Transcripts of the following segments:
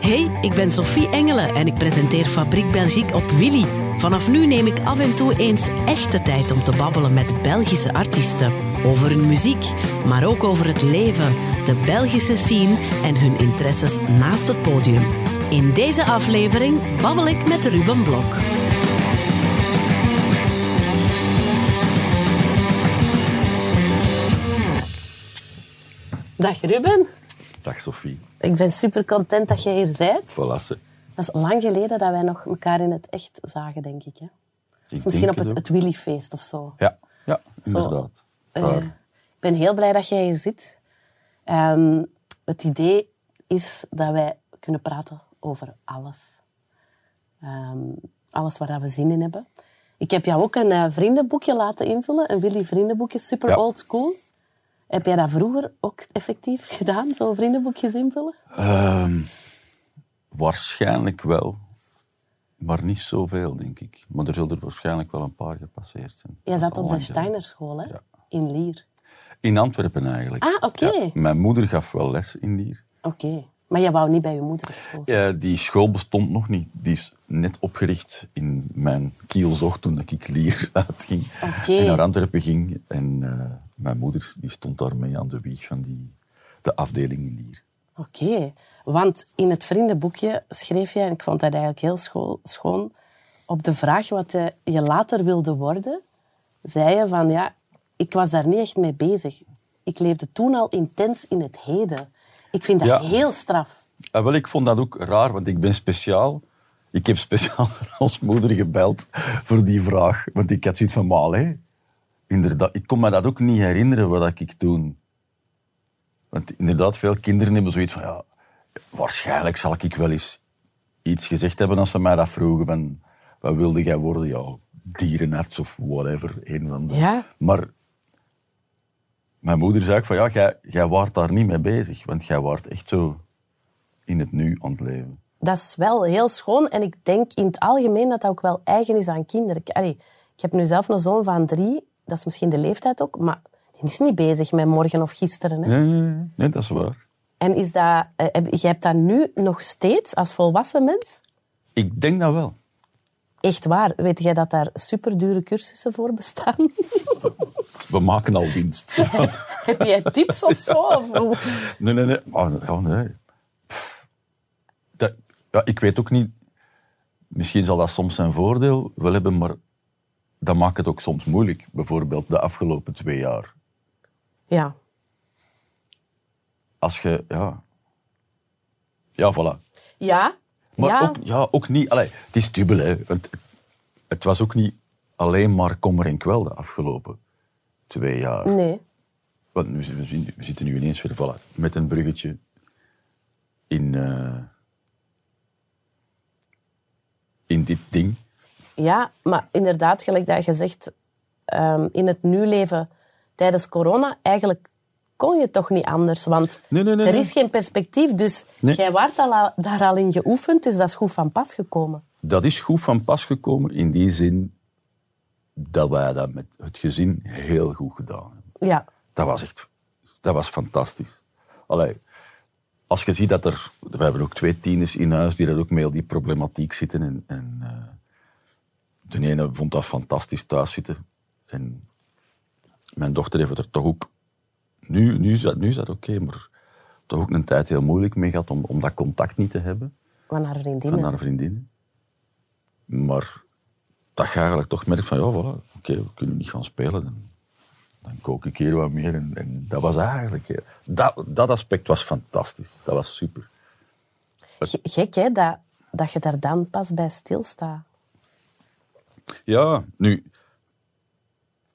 Hey, ik ben Sophie Engelen en ik presenteer Fabriek Belgique op Willy. Vanaf nu neem ik af en toe eens echte tijd om te babbelen met Belgische artiesten. Over hun muziek, maar ook over het leven, de Belgische scene en hun interesses naast het podium. In deze aflevering babbel ik met Ruben Blok. Dag Ruben. Dag Sophie. Ik ben super content dat je hier bent. Voilà. Dat is lang geleden dat wij nog elkaar in het echt zagen, denk ik. Hè? Ik Misschien denk op het, het Willyfeest of zo. Ja, ja inderdaad. Eh, ik ben heel blij dat jij hier zit. Ehm, het idee is dat wij kunnen praten over alles. Ehm, alles waar dat we zin in hebben. Ik heb jou ook een eh, vriendenboekje laten invullen. Een Willy vriendenboekje, super Ja. old school. Heb jij dat vroeger ook effectief gedaan, zo vriendenboekjes invullen? Ehm, waarschijnlijk wel, maar niet zoveel, denk ik. Maar er zullen er waarschijnlijk wel een paar gepasseerd zijn. Jij zat op de. Steinerschool, hè? Ja. In Lier. In Antwerpen eigenlijk. Ah, oké. Ja, mijn moeder gaf wel les in Lier. Oké. Maar jij wou niet bij je moeder op school zitten? Ja, die school bestond nog niet. Die is net opgericht in mijn kielzog toen ik Lier uitging en naar Antwerpen ging. En eh, mijn moeder die stond daarmee aan de wieg van die, de afdeling in Lier. Oké, want in het vriendenboekje schreef je, en ik vond dat eigenlijk heel scho- schoon, op de vraag wat eh, je later wilde worden, zei je van ja, ik was daar niet echt mee bezig. Ik leefde toen al intens in het heden. Ik vind dat Ja. heel straf. Ah, wel, ik vond dat ook raar, want ik ben speciaal. Ik heb speciaal als moeder gebeld voor die vraag. Want ik had zoiets van, maar hè, inderdaad, ik kon me dat ook niet herinneren wat ik toen... Want inderdaad, veel kinderen hebben zoiets van, ja, waarschijnlijk zal ik wel eens iets gezegd hebben als ze mij dat vroegen van, wat wilde jij worden? Ja, dierenarts of whatever, een van de... Ja. Maar mijn moeder zei ook van, ja, jij, jij waart daar niet mee bezig, want jij waart echt zo in het nu aan het leven. Dat is wel heel schoon en ik denk in het algemeen dat dat ook wel eigen is aan kinderen. Allee, ik heb nu zelf een zoon van drie, dat is misschien de leeftijd ook, maar die is niet bezig met morgen of gisteren. Hè? Nee, nee, nee, dat is waar. En is dat, eh, jij hebt dat nu nog steeds als volwassen mens? Ik denk dat wel. Echt waar. Weet jij dat daar superdure cursussen voor bestaan? We maken al winst. Heb jij tips of zo? Of nee, nee, nee. Ja, nee. Pff. Dat, ja, ik weet ook niet... Misschien zal dat soms zijn voordeel wel hebben, maar dat maakt het ook soms moeilijk. Bijvoorbeeld de afgelopen twee jaar. Ja. Als je... Ja, ja voilà. Ja? Maar ja. Ook, ja, ook niet... Allee, het is dubbel, hè. Want het, het was ook niet alleen maar kommer en kwel de afgelopen twee jaar. Nee. Want we, we zien- we zitten nu ineens weer voilà, met een bruggetje in, eh, in dit ding. Ja, maar inderdaad, gelijk dat je zegt, ehm, in het nu leven tijdens corona, eigenlijk kon je toch niet anders. Want Nee, nee, nee, er is geen perspectief. Dus jij waart al, daar al in geoefend, dus dat is goed van pas gekomen. Dat is goed van pas gekomen in die zin dat wij dat met het gezin heel goed gedaan hebben. Ja. Dat was echt dat was fantastisch. Allee, als je ziet dat er... We hebben ook twee tieners in huis die daar ook mee al die problematiek zitten. En, en eh, de ene vond dat fantastisch thuis zitten. En mijn dochter heeft het er toch ook... Nu, nu is dat, nu is dat oké, maar toch ook een tijd heel moeilijk mee gehad om, om dat contact niet te hebben Van haar vriendinnen. van haar vriendinnen. Maar dat je eigenlijk toch merkt van, ja, voilà, oké, we kunnen niet gaan spelen. Dan, dan kook ik hier wat meer. En, en dat was eigenlijk... Dat, dat aspect was fantastisch. Dat was super. Gek, hè, dat, dat je daar dan pas bij stilstaat. Ja, nu...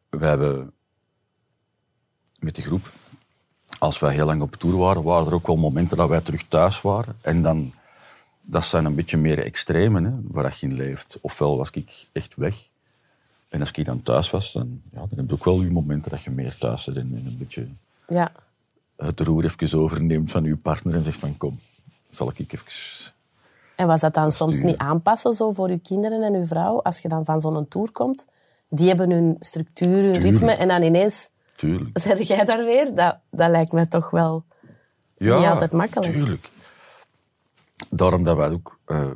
We hebben met de groep... Als wij heel lang op tour waren, waren er ook wel momenten dat wij terug thuis waren. En dan... Dat zijn een beetje meer extremen, hè, waar je in leeft. Ofwel was ik echt weg. En als ik dan thuis was, dan, ja, dan heb je ook wel je momenten dat je meer thuis zit en, en een beetje Ja. het roer even overneemt van je partner en zegt van kom, zal ik even... En was dat dan soms niet aanpassen zo voor je kinderen en je vrouw? Als je dan van zo'n tour komt, die hebben hun structuur, hun Tuurlijk. ritme en dan ineens Tuurlijk. zet jij daar weer. Dat, dat lijkt me toch wel Ja, niet altijd makkelijk. Tuurlijk. Daarom dat wij ook... eh,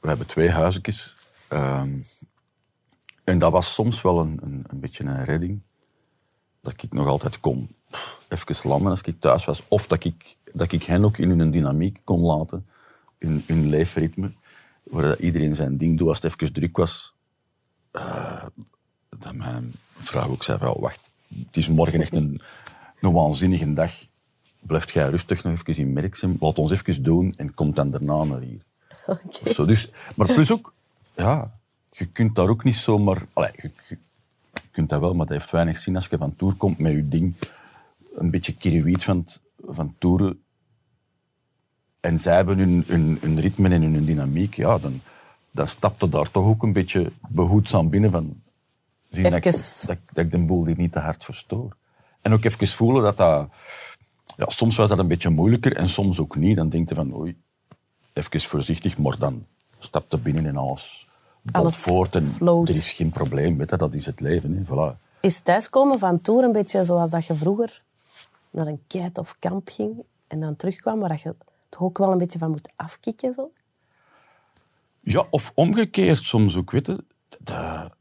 we hebben twee huisjes. ehm, en dat was soms wel een, een, een beetje een redding. Dat ik nog altijd kon even landen als ik thuis was. Of dat ik, dat ik hen ook in hun dynamiek kon laten. In hun leefritme. Waar dat iedereen zijn ding doet als het even druk was. Eh, dat mijn vrouw ook zei, wel, wacht, het is morgen echt een, een waanzinnige dag. Blijf jij rustig nog even in Merksem. Laat ons even doen en kom dan daarna naar hier. Zo, dus, maar plus ook, ja, je kunt daar ook niet zomaar... Allee, je, je kunt dat wel, maar dat heeft weinig zin als je van tour komt met je ding. Een beetje kiruïet van, van toeren. En zij hebben hun, hun, hun ritme en hun dynamiek. Ja, dan, dan stapte daar toch ook een beetje behoedzaam binnen van... Zien dat, ik, Even- dat, ik- dat ik de boel hier niet te hard verstoor. En ook even voelen dat dat... Ja, soms was dat een beetje moeilijker en soms ook niet. Dan denk je van, oei, even voorzichtig, maar dan stapt er binnen en alles, Alles voort. En float. er is geen probleem, weet je, dat is het leven. Hè. Voilà. Is thuiskomen van tour een beetje zoals dat je vroeger naar een kite of kamp ging en dan terugkwam, waar je toch ook wel een beetje van moet afkicken? Zo? Ja, of omgekeerd soms ook, weet je. dat-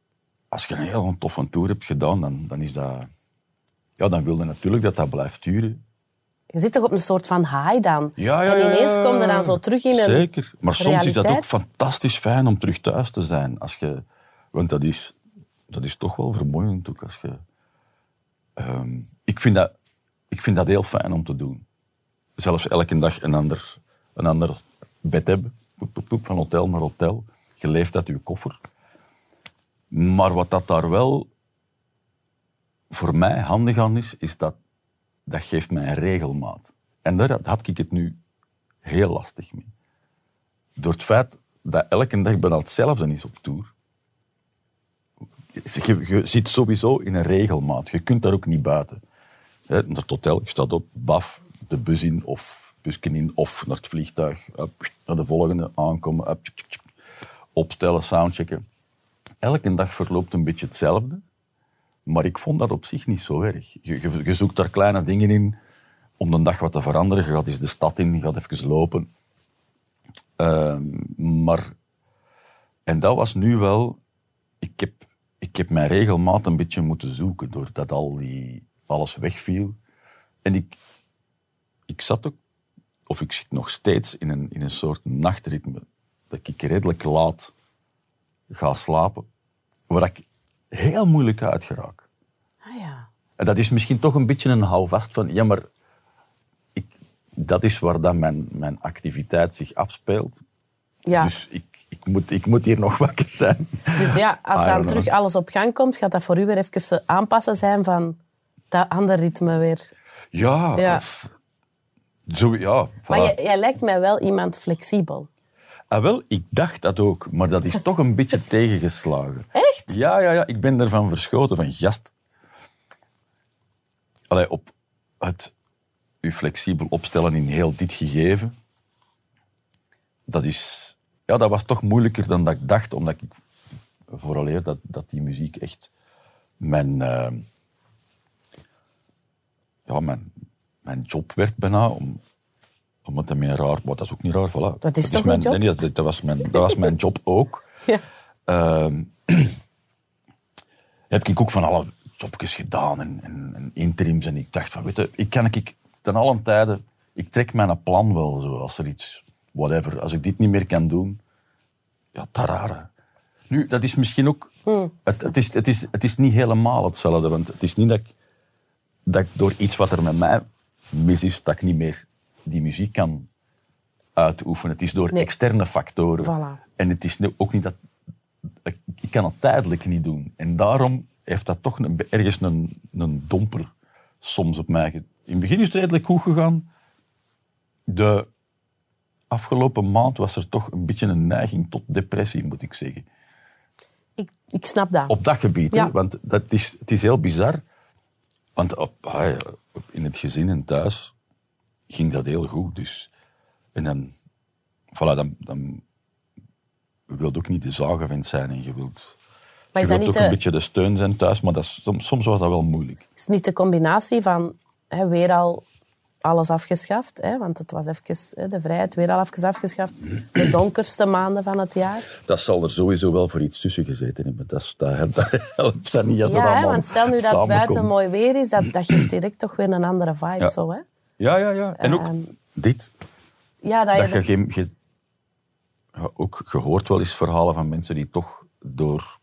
als je een heel toffe tour hebt gedaan, dan, dan is dat... Ja, dan wil je natuurlijk dat dat blijft duren. Je zit toch op een soort van high dan? Ja, ja, en ja, ineens ja. kom je dan zo terug in een Zeker. Maar soms is dat ook fantastisch fijn om terug thuis te zijn. Als je, want dat is, dat is toch wel vermoeiend ook. Als je, Ehm, ik, vind dat, ik vind dat heel fijn om te doen. Zelfs elke dag een ander, een ander bed hebben. Van hotel naar hotel. Je leeft uit je koffer. Maar wat dat daar wel voor mij handig aan is, is dat dat geeft mij een regelmaat. En daar had ik het nu heel lastig mee. Door het feit dat elke dag bijna hetzelfde is op tour. Je, je zit sowieso in een regelmaat. Je kunt daar ook niet buiten. Naar het hotel, je staat op, baf, de bus in of busken in, of naar het vliegtuig, naar de volgende, aankomen, opstellen, soundchecken. Elke dag verloopt een beetje hetzelfde. Maar ik vond dat op zich niet zo erg. Je zoekt daar kleine dingen in om de dag wat te veranderen. Je gaat eens de stad in, je gaat even lopen. Ehm, maar... En dat was nu wel... Ik heb, ik heb mijn regelmaat een beetje moeten zoeken, doordat al die, alles wegviel. En ik, ik zat ook, of ik zit nog steeds in een, in een soort nachtritme, dat ik redelijk laat ga slapen, waar ik heel moeilijk uit geraak. Ah ja. En dat is misschien toch een beetje een houvast van, ja, maar ik, dat is waar dan mijn, mijn activiteit zich afspeelt. Ja. Dus ik, ik, moet, ik moet hier nog wakker zijn. Dus ja, als dan terug alles op gang komt, gaat dat voor u weer even aanpassen zijn van dat andere ritme weer. Ja, Ja. of- zo, ja. voilà. Maar jij, jij lijkt mij wel iemand flexibel. Ah, wel, ik dacht dat ook, maar dat is toch een beetje tegengeslagen. Echt? Ja, ja, ja, ik ben ervan verschoten, van gast. Allee, op het u flexibel opstellen in heel dit gegeven, dat is... Ja, dat was toch moeilijker dan dat ik dacht, omdat ik vooraleer dat, dat die muziek echt mijn... eh, ja, mijn, mijn job werd bijna, om, om het een raar... Maar dat is ook niet raar, voilà. Dat is toch mijn, job? Nee, dat, dat, was mijn, dat was mijn job ook. Ja. Ehm, heb ik ook van alle jobjes gedaan en, en, en interims. En ik dacht van, weet je, ik kan ik ten allen tijde, ik trek mijn plan wel zo. Als er iets, whatever, als ik dit niet meer kan doen, ja, tarare. Nu, dat is misschien ook, het, het, is, het, is, het is niet helemaal hetzelfde, want het is niet dat ik, dat ik door iets wat er met mij mis is, dat ik niet meer die muziek kan uitoefenen. Het is door Nee. externe factoren. Voilà. En het is nu ook niet dat... Ik, kan het tijdelijk niet doen. En daarom heeft dat toch een, ergens een, een domper soms op mij. In het begin is het redelijk goed gegaan. De afgelopen maand was er toch een beetje een neiging tot depressie, moet ik zeggen. Ik, ik snap dat. Op dat gebied, hè. Want dat is, het is heel bizar. Want op- in het gezin en thuis ging dat heel goed. Dus. En dan, voilà, dan, dan je wilt ook niet de zagenvent zijn en je wilt, maar je wilt niet ook de, een beetje de steun zijn thuis, maar dat is, soms, soms was dat wel moeilijk. is het niet de combinatie van hè, weer al alles afgeschaft, hè, want het was even, hè, de vrijheid weer al even afgeschaft. De donkerste maanden van het jaar. Dat zal er sowieso wel voor iets tussen gezeten hebben. Dat, dat, dat helpt dat niet als dat Ja, hè, allemaal want stel nu dat het buiten mooi weer is, dat, dat geeft direct toch weer een andere vibe. Ja. Zo, hè? Ja, ja, ja. En ook Ehm, dit. Ja, dat, Dat je, je, geen, je- ja, ook gehoord wel eens verhalen van mensen die toch door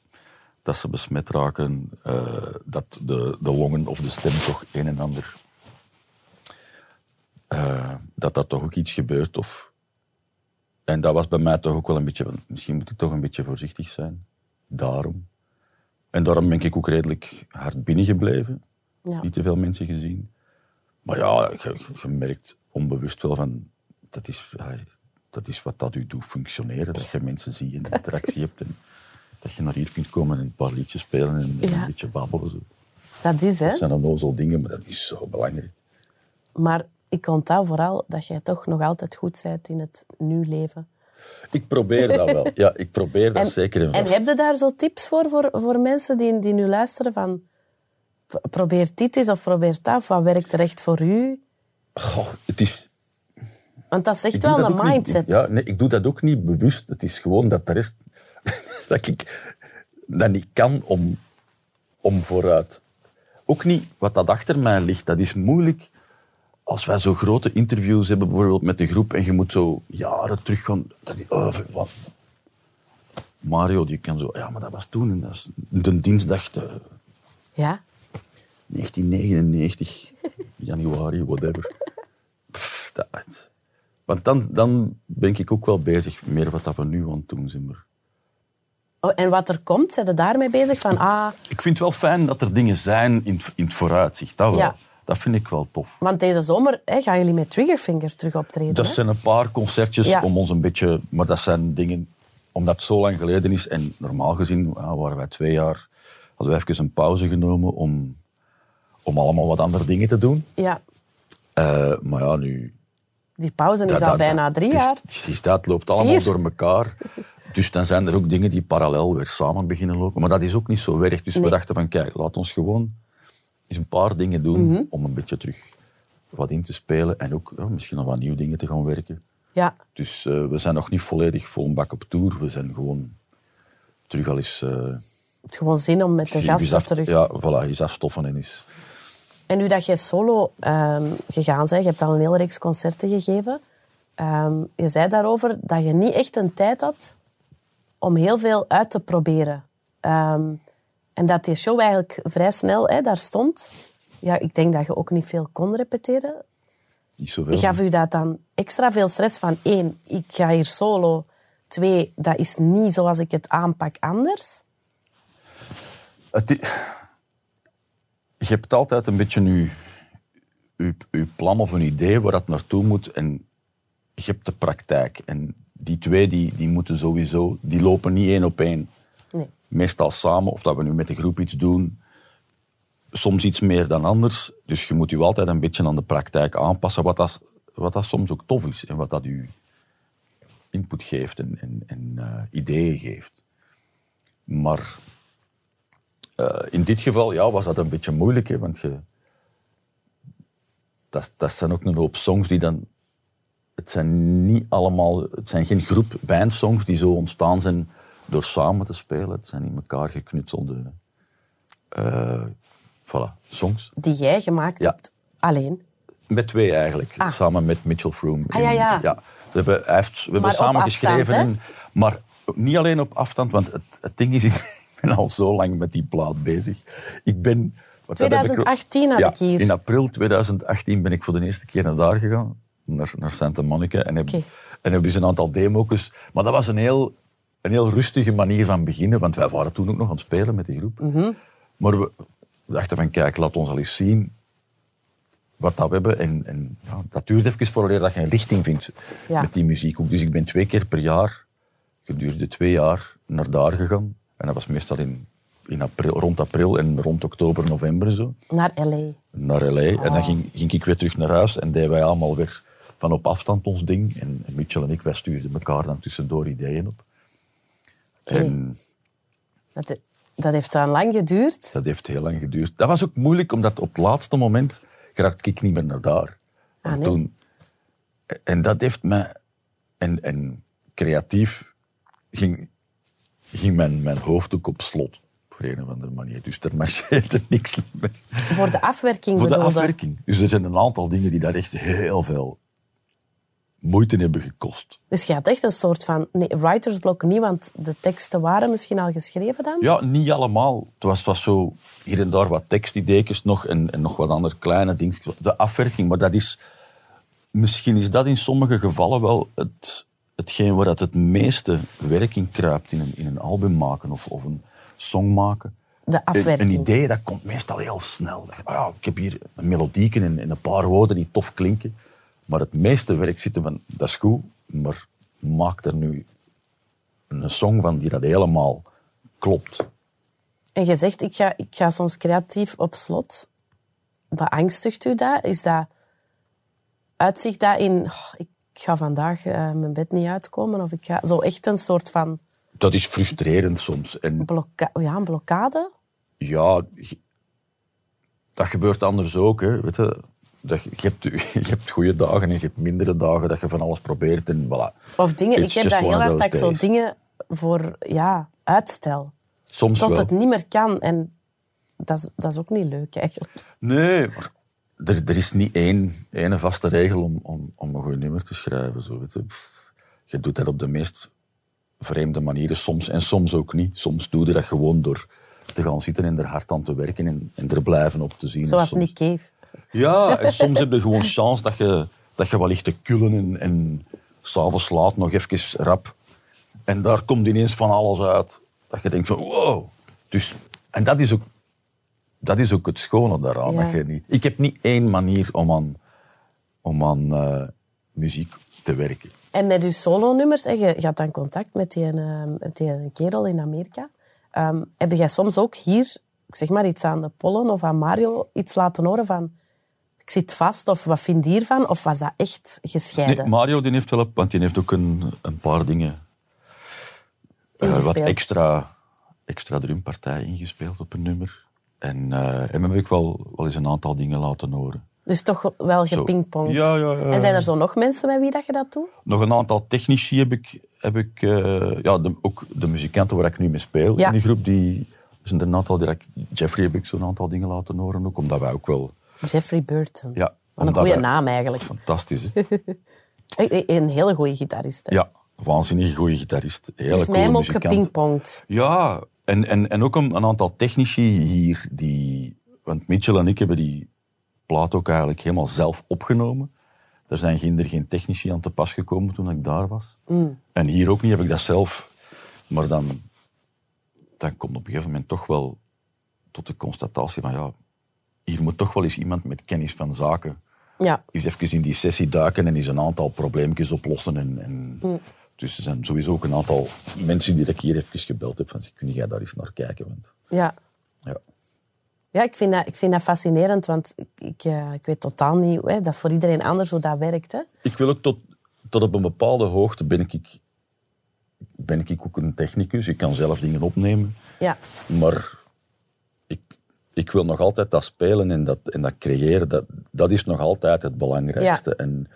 dat ze besmet raken, eh, dat de, de longen of de stem toch een en ander, eh, dat dat toch ook iets gebeurt. Of, en dat was bij mij toch ook wel een beetje van, misschien moet ik toch een beetje voorzichtig zijn. Daarom. En daarom ben ik ook redelijk hard binnengebleven. ja. Niet te veel mensen gezien. Maar ja, je, merkt onbewust wel van... Dat is, dat is wat dat u doet functioneren. Dat je mensen ziet en interactie hebt. En dat je naar hier kunt komen en een paar liedjes spelen en, Ja. een beetje babbelen. Zo. dat is, hè. Dat zijn zo dingen, maar dat is zo belangrijk. Maar ik onthoud vooral dat jij toch nog altijd goed bent in het nu leven. Ik probeer dat wel. Ja, ik probeer dat En, zeker. en heb je daar zo tips voor, voor, voor mensen die, die nu luisteren van... Probeer dit eens of probeer dat, of wat werkt er echt voor u? Goh, het is, Want dat is echt wel een niet- mindset. ja, nee, ik doe dat ook niet bewust. Het is gewoon dat de rest... dat ik dat niet kan om, om vooruit. Ook niet wat dat achter mij ligt. Dat is moeilijk als wij zo grote interviews hebben, bijvoorbeeld met de groep, en je moet zo jaren terug gaan. Dat is, oh, wat. Mario, die kan zo... Ja, maar dat was toen. En dat is de dinsdag de Ja? 1999, januari, whatever. Pff, dat, want dan, dan ben ik ook wel bezig meer wat dat we nu aan het doen zijn. Maar Oh, en wat er komt, zijn je daarmee bezig? Van, ah, ik vind het wel fijn dat er dingen zijn in, het- in het vooruitzicht. Dat, wel. Ja. Dat vind ik wel tof. want deze zomer hè, gaan jullie met Triggerfinger terug optreden. Dat hè? zijn een paar concertjes Ja. om ons een beetje... Maar dat zijn dingen... Omdat het zo lang geleden is en normaal gezien ja, waren wij twee jaar... Hadden we even een pauze genomen om, om allemaal wat andere dingen te doen. Ja, Eh, maar ja, nu... die pauze is dat- al dat- bijna drie jaar. Precies, dat loopt allemaal Vier. door elkaar. Dus dan zijn er ook dingen die parallel weer samen beginnen lopen. Maar dat is ook niet zo erg. Dus we dachten van, kijk, laat ons gewoon eens een paar dingen doen Mhm. om een beetje terug wat in te spelen. En ook ja, misschien nog wat nieuwe dingen te gaan werken. Ja, Dus eh, we zijn nog niet volledig vol een bak op tour. We zijn gewoon terug al eens... eh, het gewoon zin om met de gasten terug... Ja, voilà, eens afstoffen en eens... En nu dat jij solo ehm, gegaan bent, je hebt al een hele reeks concerten gegeven. ehm, je zei daarover dat je niet echt een tijd had om heel veel uit te proberen. Ehm, en dat die show eigenlijk vrij snel hè, daar stond. Ja, ik denk dat je ook niet veel kon repeteren. Niet zoveel. Gaf u dat dan extra veel stress van één, ik ga hier solo. Twee, dat is niet zoals ik het aanpak anders. Het je hebt altijd een beetje je, je, je plan of een idee waar dat naartoe moet. En je hebt de praktijk. En die twee die, die moeten sowieso, die lopen niet één op één. Meestal samen, of dat we nu met de groep iets doen. Soms iets meer dan anders. Dus je moet je altijd een beetje aan de praktijk aanpassen. Wat dat, wat dat soms ook tof is. En wat dat u input geeft en, en, en eh, ideeën geeft. Maar eh, in dit geval ja, was dat een beetje moeilijk, hè, want je, dat, dat zijn ook een hoop songs die dan... Het zijn niet allemaal... Het zijn geen groep bandsongs die zo ontstaan zijn door samen te spelen. Het zijn in elkaar geknutselde eh, voilà, songs. Die jij gemaakt Ja. hebt alleen. Met twee eigenlijk, Ah. samen met Mitchell Froome. Ah, ja, ja. we hebben, hij heeft, we hebben samen afstand, geschreven, maar niet alleen op afstand, want het, het ding is, ik ben al zo lang met die plaat bezig. Ik ben... wat dat heb ik- 2018 had ik hier. In april 2018 ben ik voor de eerste keer naar daar gegaan, naar, naar Santa Monica, en heb, Oké. en heb dus een aantal demo's. Maar dat was een heel, een heel rustige manier van beginnen, want wij waren toen ook nog aan het spelen met die groep. Mhm. Maar we dachten van, kijk, laat ons al eens zien wat dat we hebben. En, en ja, dat duurt even voordat dat je een richting vindt Ja. met die muziek. ook. Dus ik ben twee keer per jaar, gedurende twee jaar, naar daar gegaan. En dat was meestal in, in april, rond april en rond oktober, november zo, Naar L.A. naar L.A. En dan ging, ging ik weer terug naar huis en deden wij allemaal weer van op afstand ons ding. En, en Mitchell en ik, wij stuurden elkaar dan tussendoor ideeën op. En Dat, dat heeft dan lang geduurd. Dat heeft heel lang geduurd. Dat was ook moeilijk, omdat op het laatste moment geraakte ik niet meer naar daar. Ah, En nee. toen, en dat heeft me... En, en creatief ging, ging mijn, mijn hoofd ook op slot. Op een of andere manier. Dus er marcheerde niks meer. Voor de afwerking Voor de afwerking. Dus er zijn een aantal dingen die daar echt heel veel moeite hebben gekost. Dus je had echt een soort van... Nee, writersblok niet, want de teksten waren misschien al geschreven dan? Ja, niet allemaal. Het was, het was zo hier en daar wat tekstideetjes nog en, en nog wat andere kleine dingen. De afwerking, maar dat is... Misschien is dat in sommige gevallen wel het, hetgeen waar dat het meeste werk in kruipt in een, in een album maken of, of een song maken. De afwerking. een idee, dat komt meestal heel snel. Ah ja, ik heb hier een melodieke en, en een paar woorden die tof klinken. Maar het meeste werk zit er van, dat is goed, maar maak er nu een song van die dat helemaal klopt. En je zegt, ik ga, ik ga soms creatief op slot. Beangstigt u dat? Is dat... Uitzicht dat in... "Oh, ik ga vandaag eh, mijn bed niet uitkomen? Of ik ga... Zo echt een soort van Dat is frustrerend soms. En blokka ja, een blokkade? ja, dat gebeurt anders ook. Hè. Weet je, dat, je, je hebt, je hebt goede dagen en je hebt mindere dagen dat je van alles probeert. En voilà. Of dingen... It's ik heb dat heel hard dat ik those zo dingen voor ja, uitstel. Soms Tot wel. het niet meer kan. En dat is, dat is ook niet leuk, eigenlijk. Nee, maar er, er is niet één, één vaste regel om, om, om een goed nummer te schrijven. Zo, weet je. Je doet dat op de meest vreemde manieren soms en soms ook niet. Soms doe je dat gewoon door te gaan zitten en er hard aan te werken en, en er blijven op te zien. En Zoals soms- Nick Cave. Ja, en soms heb je gewoon chance dat je, dat je wel ligt te kullen en, en s'avonds laat nog even rap. En daar komt ineens van alles uit. Dat je denkt van wow. Dus, en dat is ook, dat is ook het schone daaraan. Ja. Dat je niet, ik heb niet één manier om aan, om aan eh, muziek te werken. En met je solo-nummers, je, je had dan contact met die, eh, met die kerel in Amerika. Ehm, heb jij soms ook hier, ik zeg maar iets aan de Pollen of aan Mario, iets laten horen van ik zit vast of wat vind je hiervan? Of was dat echt gescheiden? Nee, Mario die heeft wel, want die heeft ook een, een paar dingen, eh, wat extra, extra drumpartij ingespeeld op een nummer. En eh hem heb ik wel, wel eens een aantal dingen laten horen. Dus toch wel gepingpongd. Ja, ja, ja. En zijn er zo nog mensen bij wie dat je dat doet? Nog een aantal technici heb ik, heb ik eh, ja, de, ook de muzikanten waar ik nu mee speel in die groep, die zijn er een aantal, die Jeffrey heb ik zo'n aantal dingen laten horen ook, omdat wij ook wel, Jeffrey Burton. ja. Wat een goede naam eigenlijk. Fantastisch, hè? Een hele goede gitarist. hè. Ja, waanzinnig goede gitarist. Hele Dus mij coole hem ook gepingpongd. Ja, en, en, en ook een, een aantal technici hier, die, want Mitchell en ik hebben die plaat ook eigenlijk helemaal zelf opgenomen. Er zijn geen, er geen technici aan te pas gekomen toen ik daar was. En hier ook niet, heb ik dat zelf. Maar dan, dan komt op een gegeven moment toch wel tot de constatatie van ja, hier moet toch wel eens iemand met kennis van zaken Ja. eens even in die sessie duiken en eens een aantal probleempjes oplossen. En, en Dus er zijn sowieso ook een aantal mensen die ik hier even gebeld heb van kun jij daar eens naar kijken? Want, Ja. ja. Ja, ik vind dat, ik vind dat fascinerend, want ik, ik, eh, ik weet totaal niet... Hè, dat is voor iedereen anders hoe dat werkt. Hè. Ik wil ook tot, tot op een bepaalde hoogte ben ik, ben ik ook een technicus. Ik kan zelf dingen opnemen. Ja. Maar ik wil nog altijd dat spelen en dat, en dat creëren. Dat, dat is nog altijd het belangrijkste. En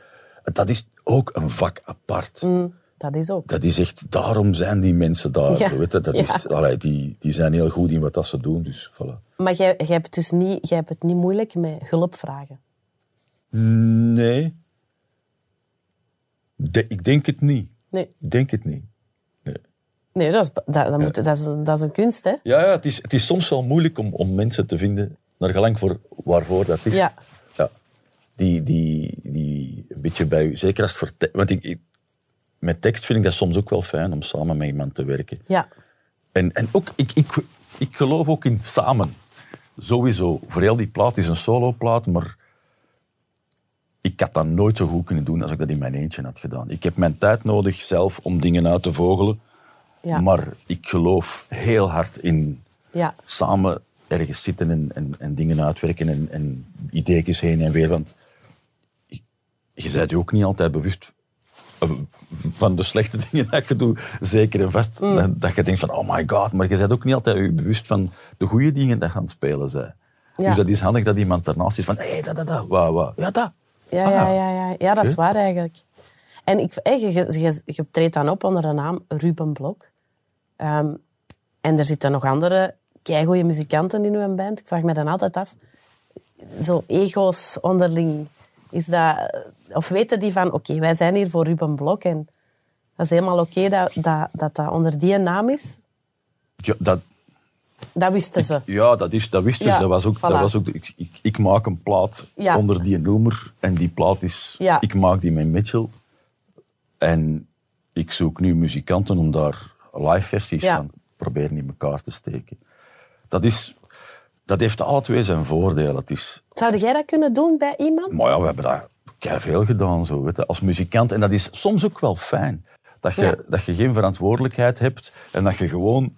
dat is ook een vak apart. Mm, dat is ook. Dat is echt, daarom zijn die mensen daar. Ja. Zo, weet je. Dat Ja. is, allee, die, die zijn heel goed in wat dat ze doen. Dus, voilà. Maar jij, jij, hebt dus niet, jij hebt het niet moeilijk met hulp vragen. Nee. De- ik denk het niet. Nee, Ik denk het niet. Nee. dat, is, dat, dat, moet, dat, is, dat is een kunst, hè? Ja, ja het, is, het is soms wel moeilijk om, om mensen te vinden, naar gelang voor waarvoor dat is. Ja. Ja. Die, die, die een beetje bij u, zeker als voor Want ik, ik- met tekst vind ik dat soms ook wel fijn om samen met iemand te werken. Ja. En, en ook, ik, ik, ik geloof ook in samen. Sowieso. Voor heel die plaat is een soloplaat, maar ik had dat nooit zo goed kunnen doen als ik dat in mijn eentje had gedaan. Ik heb mijn tijd nodig zelf om dingen uit te vogelen. Ja. Maar ik geloof heel hard in Ja. samen ergens zitten en, en, en dingen uitwerken en, en ideetjes heen en weer. Want je, bent je ook niet altijd bewust eh, van de slechte dingen dat je doet, zeker en vast. Dat je denkt van, oh my god, maar je bent ook niet altijd bewust van de goede dingen dat je aan het spelen zijn. Ja. Dus dat is handig dat iemand daarnaast is van, hé, hey, dat, dat, dat, wauw, wauw. Ja, dat. Ja, Ah, ja, ja. ja, ja. ja, dat is waar eigenlijk. En ik, eh, je, je, je treedt dan op onder de naam Ruben Blok. Ehm, en er zitten nog andere keigoede muzikanten in uw band. Ik vraag me dan altijd af, zo ego's onderling, is dat, of weten die van, oké, wij zijn hier voor Ruben Blok en dat is helemaal oké dat, dat, dat dat onder die naam is? Ja, dat, Dat wisten ze. ja, dat, is, dat wist dus. Ja, dat was ook, dat was ook ik, ik, ik maak een plaat Ja. onder die noemer. En die plaat is... Ja. Ik maak die met Mitchell. En ik zoek nu muzikanten om daar live versies Ja. van proberen in elkaar te steken. Dat, is, dat heeft alle twee zijn voordelen. Het is, Zou jij dat kunnen doen bij iemand? Maar ja, we hebben dat veel gedaan zo, weet je, als muzikant. En dat is soms ook wel fijn. Dat je, Ja. dat je geen verantwoordelijkheid hebt en dat je gewoon,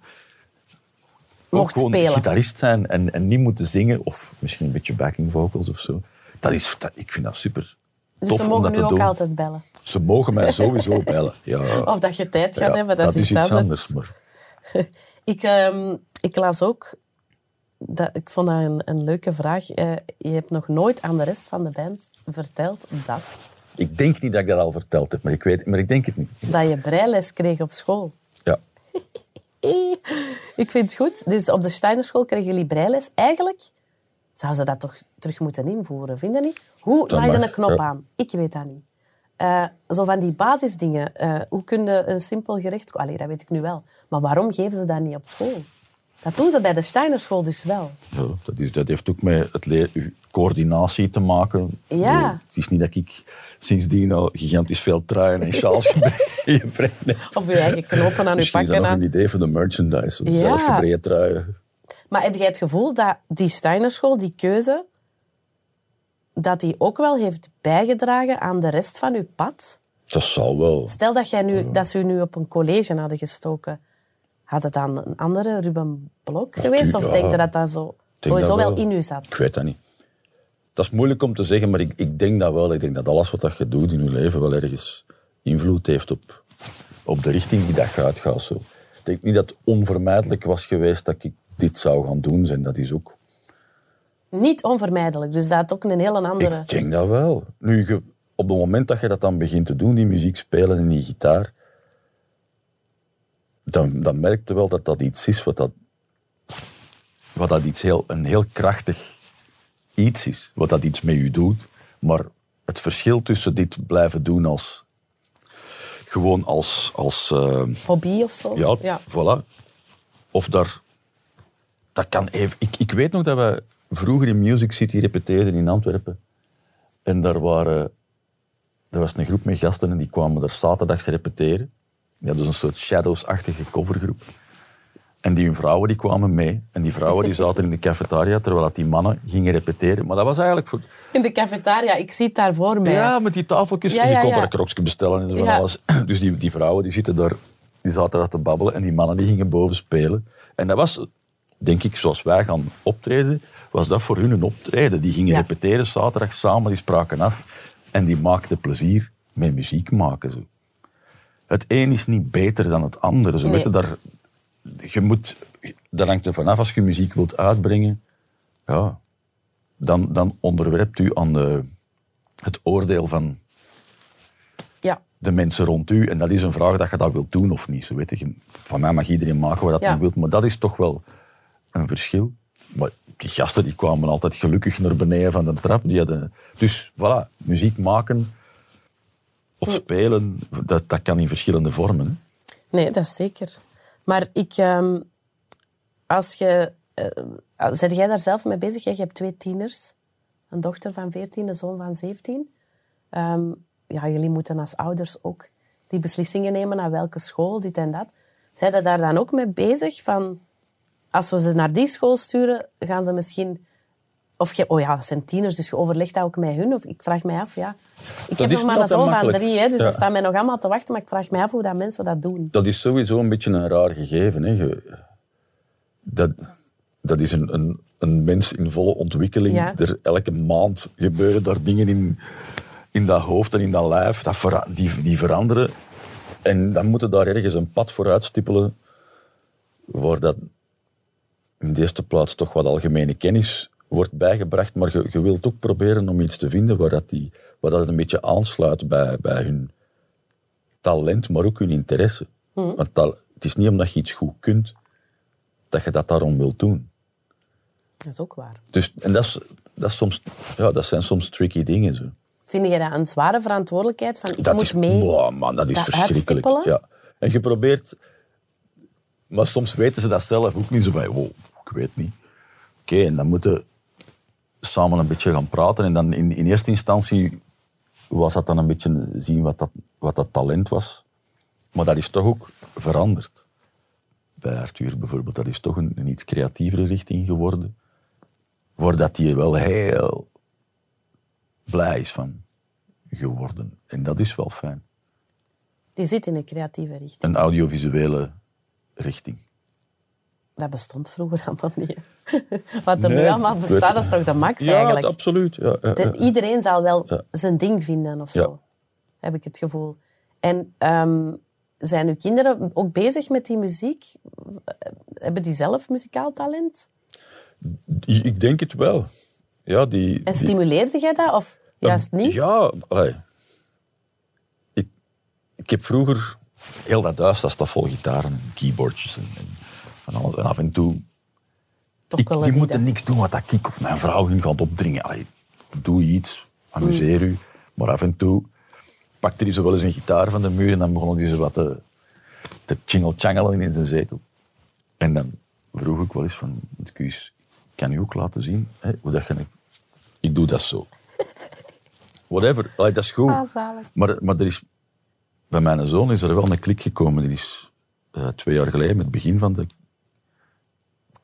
Mocht gewoon spelen. gitarist zijn en, en niet moeten zingen. Of misschien een beetje backing vocals of zo. Dat is, dat, ik vind dat super Dus tof ze mogen nu ook doen. altijd bellen. Ze mogen mij sowieso bellen. Ja, Of dat je tijd gaat Ja, hebben, dat, is iets anders. maar Ik, ehm, ik las ook, dat, ik vond dat een, een leuke vraag. Eh, je hebt nog nooit aan de rest van de band verteld dat, ik denk niet dat ik dat al verteld heb, maar ik, weet, maar ik denk het niet. dat je breiles kreeg op school. Ja. Eh, Ik vind het goed. Dus op de Steinerschool kregen jullie breiles. Eigenlijk zouden ze dat toch terug moeten invoeren, vind je niet? Hoe laag je een knop aan? Ik weet dat niet. Eh, zo van die basisdingen. Eh, hoe kun je een simpel gerecht... Allee, dat weet ik nu wel. Maar waarom geven ze dat niet op school? Dat doen ze bij de Steinerschool dus wel. Ja, dat, is, dat heeft ook met het leer, coördinatie te maken. Ja. Het is niet dat ik sindsdien al gigantisch veel truien en sjaals gebre- gebreid heb. Of je eigen knopen aan je Misschien is dat pakken. nog een idee voor de merchandise. Ja. Zelfgebreid truien. Maar heb jij het gevoel dat die Steinerschool, die keuze, dat die ook wel heeft bijgedragen aan de rest van je pad? Dat zou wel. Stel dat, jij nu, dat ze u nu op een college hadden gestoken. Had het dan een andere Ruben Blok geweest? Of ja. denk je dat dat zo, sowieso wel wel. in u zat? Ik weet dat niet. Dat is moeilijk om te zeggen, maar ik, ik denk dat wel. Ik denk dat alles wat dat je doet in je leven wel ergens invloed heeft op, op de richting die dat uitgaat. Zo. Ik denk niet dat het onvermijdelijk was geweest dat ik dit zou gaan doen. En dat is ook Niet onvermijdelijk. Dus dat ook een hele andere... Ik denk dat wel. Nu, je- op het moment dat je dat dan begint te doen, die muziek spelen en die gitaar, dan, dan merk je wel dat dat iets is wat dat, wat dat iets heel, een heel krachtig iets is. Wat dat iets met je doet. Maar het verschil tussen dit blijven doen als... Gewoon als... als eh, Hobby of zo? ja, ja. voilà. Of daar... Dat kan even... Ik, ik weet nog dat we vroeger in Music City repeteerden in Antwerpen. En daar waren... Er was een groep met gasten en die kwamen daar zaterdags repeteren. Die hadden dus een soort Shadows-achtige covergroep. En die hun vrouwen die kwamen mee. En die vrouwen die zaten in de cafetaria terwijl dat die mannen gingen repeteren. Maar dat was eigenlijk voor... In de cafetaria, ik zie het daar voor mij. Ja, met die tafeltjes. Ja, je kon ja. er een bestellen en zo van alles. Dus die, die vrouwen die zitten daar, die zaten daar te babbelen en die mannen die gingen boven spelen. En dat was, denk ik, zoals wij gaan optreden, was dat voor hun een optreden. Die gingen Ja. repeteren zaterdag samen, die spraken af en die maakten plezier met muziek maken. Zo. Het een is niet beter dan het andere. Zo. Nee. Weet je, daar, je moet, dat hangt er vanaf als je muziek wilt uitbrengen. Ja, dan, dan onderwerpt u aan de, het oordeel van Ja. de mensen rond u. En dat is een vraag dat je dat wilt doen of niet. Zo weet je. Van mij mag iedereen maken wat dat Ja. hij wil, maar dat is toch wel een verschil. Maar die gasten die kwamen altijd gelukkig naar beneden van de trap. Die hadden, dus voilà, muziek maken of spelen, dat, dat kan in verschillende vormen. Hè. Nee, dat is zeker. Maar ik... ehm, als je... eh, ben jij daar zelf mee bezig? Jij je hebt twee tieners. Een dochter van 14, een zoon van 17. Ehm, ja, jullie moeten als ouders ook die beslissingen nemen naar welke school, dit en dat. Zijn je daar dan ook mee bezig? Van, als we ze naar die school sturen, gaan ze misschien... Of je, oh ja, dat zijn tieners, dus je overlegt dat ook met hun. Of ik vraag mij af, ja. Ik heb nog maar een zoon van drie, hè, dus Ja. dat staat mij nog allemaal te wachten. Maar ik vraag mij af hoe dat mensen dat doen. Dat is sowieso een beetje een raar gegeven. Hè. Dat, dat is een, een, een mens in volle ontwikkeling. Ja. Er, elke maand gebeuren daar dingen in, in dat hoofd en in dat lijf dat vera- die, die veranderen. En dan moeten daar ergens een pad voor uitstippelen waar dat in de eerste plaats toch wat algemene kennis wordt bijgebracht, maar je, je wilt ook proberen om iets te vinden waar dat, die, waar dat een beetje aansluit bij, bij hun talent, maar ook hun interesse. Want tal- het is niet omdat je iets goed kunt, dat je dat daarom wilt doen. Dat is ook waar. Dus, en dat, is, dat, is soms, ja, dat zijn soms tricky dingen. Zo. Vind je dat een zware verantwoordelijkheid? Van, ik dat moet is, mee... Wow, man, dat is dat verschrikkelijk. Ja. En je probeert... Maar soms weten ze dat zelf ook niet zo van... Wow, ik weet niet. Oké, en dan moeten we samen een beetje gaan praten. En dan in, in eerste instantie was dat dan een beetje zien wat dat, wat dat talent was. Maar dat is toch ook veranderd. Bij Arthur bijvoorbeeld, dat is toch een, een iets creatievere richting geworden. Waar dat hij wel heel blij is van geworden. En dat is wel fijn. Die zit in een creatieve richting. Een audiovisuele richting. Dat bestond vroeger allemaal niet. Wat er nu allemaal bestaat, dat is toch de max Ja, eigenlijk? absoluut. Ja, ja, iedereen zal wel zijn ding vinden of zo. Heb ik het gevoel. En ehm, zijn uw kinderen ook bezig met die muziek? Hebben die zelf muzikaal talent? Ik denk het wel. Ja, die, En die- stimuleerde jij dat of juist niet? Ja, allee. Ik, ik heb vroeger heel dat huis, dat vol gitaren en keyboardjes en, en van alles. En af en toe... Ik, die moeten niks doen wat dat ik of mijn vrouw hun gaat opdringen. Allee, doe iets, amuseer Mm. u. Maar af en toe pakte hij zo wel eens een gitaar van de muur en dan begonnen die zo wat te, te chingel-changelen in zijn zetel. En dan vroeg ik wel eens van, excuus, kan u ook laten zien hè, hoe dat je... Ik doe dat zo. Whatever, Allee, dat is goed. Ah. Maar, maar er is, bij mijn zoon is er wel een klik gekomen. Die is eh, twee jaar geleden, met het begin van de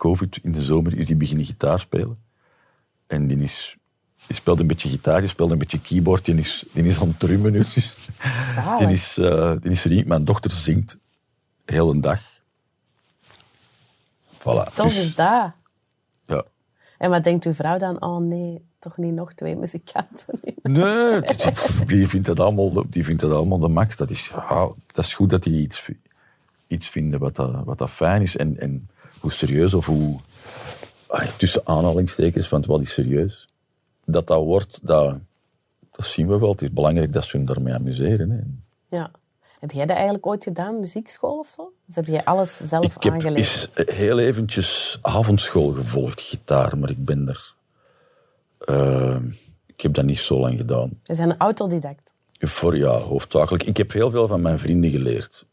COVID, in de zomer, is die beginnen gitaar spelen. En die, is, die speelt een beetje gitaar, die speelt een beetje keyboard, die is, die is aan het drummen. Dus, die is, eh, die is er niet. Mijn dochter zingt heel een dag. Voilà. Toch dus, is dat. ja. En wat denkt uw vrouw dan? Oh nee, toch niet nog twee muzikanten? Nee, die, vindt dat allemaal, de- die vindt dat allemaal de max. Dat is, ja, dat is goed dat die iets, iets vinden wat dat, wat dat fijn is. En, en hoe serieus of hoe... ah, tussen aanhalingstekens, want wat is serieus? Dat dat wordt, dat, dat zien we wel. Het is belangrijk dat ze hun daarmee amuseren. Hè. Ja. Heb jij dat eigenlijk ooit gedaan, muziekschool of zo? Of heb jij alles zelf Ik heb aangeleerd? eens heel eventjes avondschool gevolgd, gitaar, maar ik ben er... eh, ik heb dat niet zo lang gedaan. Je bent een autodidact. Voor, ja, hoofdzakelijk. Ik heb heel veel van mijn vrienden geleerd.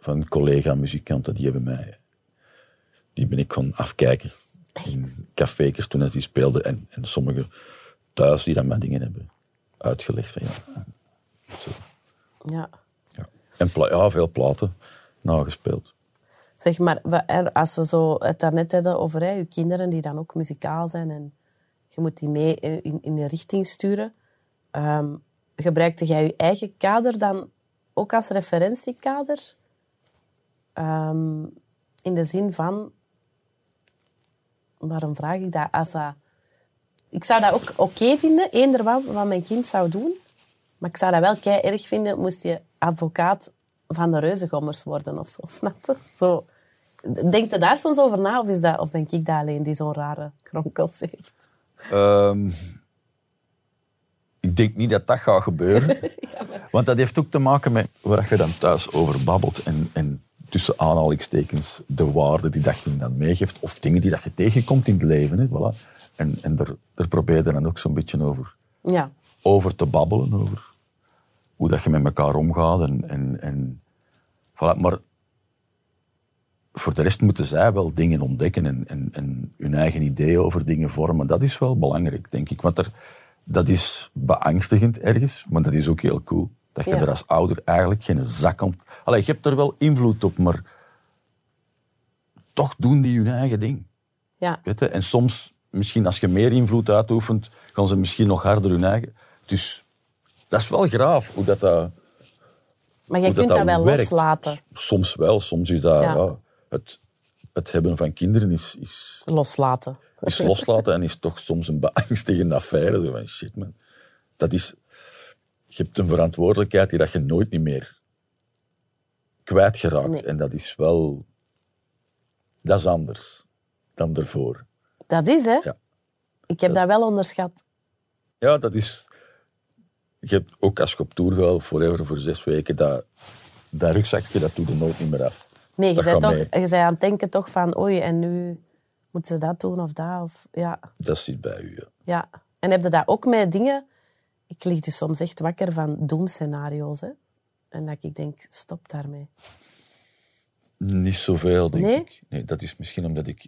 Van collega-muzikanten, die hebben mij... Die ben ik gaan afkijken. In café's toen die speelden. En, en sommigen thuis die dan mijn dingen hebben uitgelegd. Van, ja, zo, Ja. ja. En pla- ja, veel platen nagespeeld. Zeg maar, als we zo het daarnet hadden over hè, je kinderen die dan ook muzikaal zijn en je moet die mee in, in een richting sturen. ehm, gebruikte jij je eigen kader dan ook als referentiekader? Ehm, in de zin van... Waarom vraag ik dat? Als dat ik zou dat ook oké vinden, eender wat, wat mijn kind zou doen. Maar ik zou dat wel kei erg vinden, moest je advocaat van de reuzengommers worden of zo, snap je? Zo. Denk je daar soms over na, of, is dat, of ben ik dat alleen die zo'n rare kronkels heeft? Ehm, ik denk niet dat dat gaat gebeuren. Want dat heeft ook te maken met waar je dan thuis over babbelt. En, en tussen aanhalingstekens de waarden die dat je dan meegeeft. Of dingen die dat je tegenkomt in het leven. Hè, voilà. En, en daar, daar probeer je dan ook zo'n beetje over, Ja, over te babbelen. Over hoe dat je met elkaar omgaat. En, en, en, voilà. Maar voor de rest moeten zij wel dingen ontdekken en, en, en hun eigen ideeën over dingen vormen. Dat is wel belangrijk, denk ik. Want er, dat is beangstigend ergens, maar dat is ook heel cool. Dat je Ja. er als ouder eigenlijk geen zak aan... Allee, je hebt er wel invloed op, maar toch doen die hun eigen ding. ja. Weet je? En soms, misschien als je meer invloed uitoefent, gaan ze misschien nog harder hun eigen... Dus dat is wel graaf, hoe dat... dat Maar jij hoe kunt dat, wel werkt. loslaten. Soms wel, soms is dat... Ja. Ja, het, het hebben van kinderen is, is, Loslaten. is loslaten en is toch soms een beangstigende affaire. Zo van, shit man. Dat is... Je hebt een verantwoordelijkheid die dat je nooit niet meer kwijtgeraakt. Nee. En dat is wel... Dat is anders dan ervoor. Dat is, hè? Ja. Ik heb dat wel onderschat. Ja, dat is... Je hebt ook als je op tour gaat, of whatever, voor zes weken, dat, dat rugzakje, dat doet er nooit niet meer af. Nee, je bent, toch, mee. je bent aan het denken toch van, oei, en nu moeten ze dat doen of dat. Of, ja, Dat zit bij u, ja. ja. En heb je dat ook met dingen... Ik lig dus soms echt wakker van doemscenario's. Hè? En dat ik denk, stop daarmee. Niet zoveel, denk Nee? ik. Nee, dat is misschien omdat ik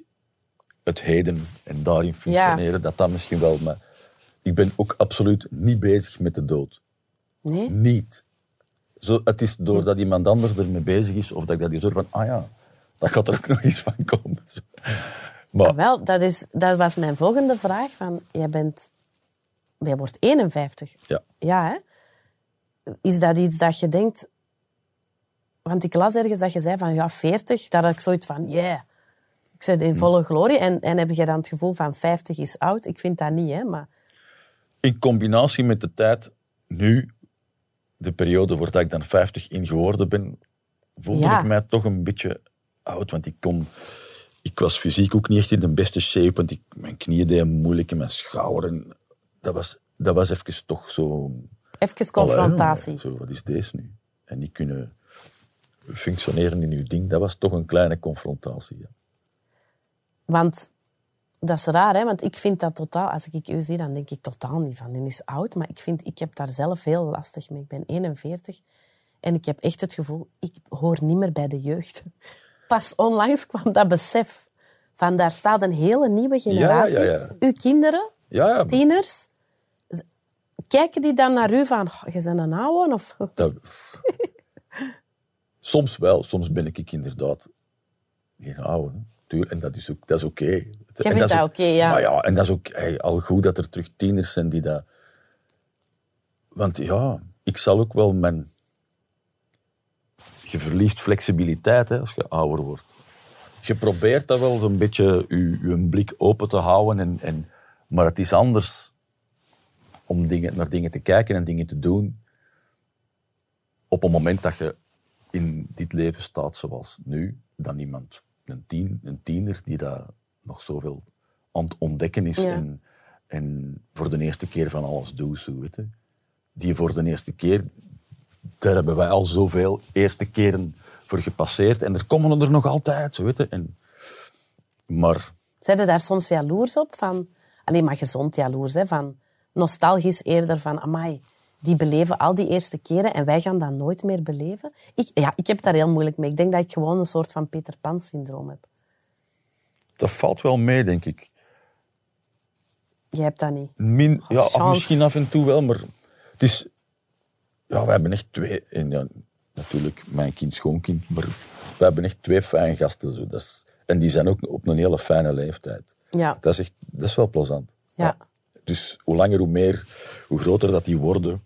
het heden en daarin functioneren, dat dat misschien wel... Maar ik ben ook absoluut niet bezig met de dood. Nee? Niet. Zo, het is doordat iemand anders ermee bezig is, of dat ik dat van, ah ja, dat gaat er ook nog iets van komen. Maar Ah, Wel, dat, is, dat was mijn volgende vraag. Van, jij, bent, jij wordt 51. ja, Ja, hè? Is dat iets dat je denkt... Want ik las ergens dat je zei van, ja, 40. Daar had ik zoiets van, yeah. Ik zei in volle glorie. En, en heb je dan het gevoel van, 50 is oud? Ik vind dat niet, hè. Maar in combinatie met de tijd, nu, de periode waar dat ik dan 50 in geworden ben, voelde Ja. ik mij toch een beetje oud. Want ik kon... Ik was fysiek ook niet echt in de beste shape, want ik, mijn knieën deden moeilijk en mijn schouder. Dat was, dat was even toch zo... even confrontatie. Allee, zo, wat is deze nu? En niet kunnen functioneren in uw ding, dat was toch een kleine confrontatie. Ja. Want dat is raar, hè? want ik vind dat totaal... Als ik u zie, dan denk ik totaal niet van, die is oud. Maar ik, vind, ik heb daar zelf heel lastig mee. Ik ben 41 en ik heb echt het gevoel, ik hoor niet meer bij de jeugd. Pas onlangs kwam dat besef van, daar staat een hele nieuwe generatie. ja, ja. Uw kinderen, Ja, ja, maar tieners, kijken die dan naar u van, "Oh, je bent een oude? Of... dat- soms wel, soms ben ik inderdaad geen. Tuurlijk, En dat is, ook, dat is oké. En vindt dat oké, ja. Maar ja. En dat is ook hey, al goed dat er terug tieners zijn die dat... Want ja, ik zal ook wel mijn... Je verliest flexibiliteit hè, als je ouder wordt. Je probeert dat wel een beetje je, je blik open te houden. En, en, maar het is anders om dingen, naar dingen te kijken en dingen te doen op een moment dat je in dit leven staat zoals nu, dan iemand, een, tien, een tiener die dat nog zoveel aan het ontdekken is Ja. en, en voor de eerste keer van alles doet, zo weet je. Die voor de eerste keer, daar hebben wij al zoveel eerste keren voor gepasseerd en er komen er nog altijd, zo weet je. En, maar Zijn je daar soms jaloers op? Van, alleen maar gezond jaloers, hè? van nostalgisch eerder van, amai, die beleven al die eerste keren en wij gaan dat nooit meer beleven. Ik, ja, ik heb daar heel moeilijk mee. Ik denk dat ik gewoon een soort van Peter Pan-syndroom heb. dat valt wel mee, denk ik. Jij hebt dat niet. Min, ja, af- misschien af en toe wel, maar het is... Ja, we hebben echt twee... En ja, natuurlijk, mijn kind, schoonkind, maar we hebben echt twee fijne gasten. Zo. Dat is, en die zijn ook op een hele fijne leeftijd. Ja. Dat is, echt, dat is wel plezant. Ja. Dus hoe langer, hoe meer, hoe groter dat die worden,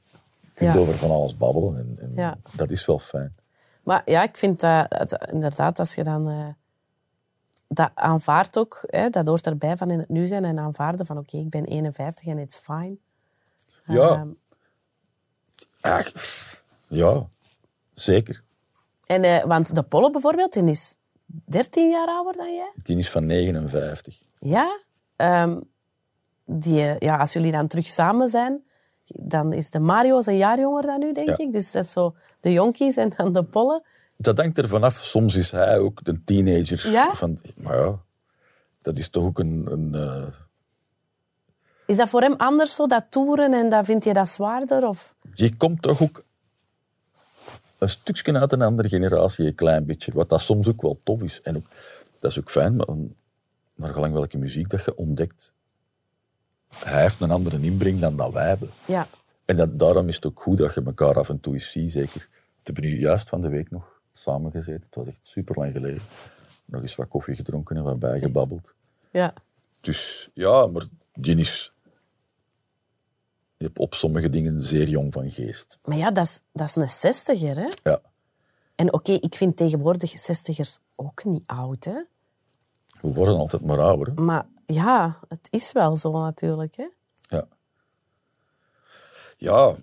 kun je Ja. over van alles babbelen. En, en Ja. Dat is wel fijn. Maar ja, ik vind dat, het- inderdaad, als je dan... eh, dat aanvaardt ook, hè, dat hoort erbij van in het nu zijn en aanvaarden van oké, ik ben 51 en it's fine. Ja. Ehm, ja, zeker. en, eh, want de Polle bijvoorbeeld, die is 13 jaar ouder dan jij. Die is van 59. Ja. Ehm, die, ja, als jullie dan terug samen zijn, dan is de Mario een jaar jonger dan u, denk Ja. ik. Dus dat is zo de jonkies en dan de Polle. Dat hangt er vanaf. Soms is hij ook een teenager. Ja? Van, maar ja, dat is toch ook een... een eh, Is dat voor hem anders zo, dat toeren, en dat vind je dat zwaarder? Of? je komt toch ook een stukje uit een andere generatie, een klein beetje. Wat dat soms ook wel tof is. En ook, dat is ook fijn, maar naar gelang welke muziek dat je ontdekt. Hij heeft een andere inbreng dan dat wij hebben. Ja. En dat, daarom is het ook goed dat je elkaar af en toe eens ziet, zeker. We hebben nu juist van de week nog samengezeten. Het was echt super lang geleden. Nog eens wat koffie gedronken en wat bijgebabbeld. ja. Dus ja, maar die is op sommige dingen zeer jong van geest. Maar ja, dat is, dat is een zestiger, hè? Ja. En oké, ik vind tegenwoordig zestigers ook niet oud, hè? We worden altijd maar ouder. hè. Maar ja, het is wel zo natuurlijk, hè? Ja. Ja.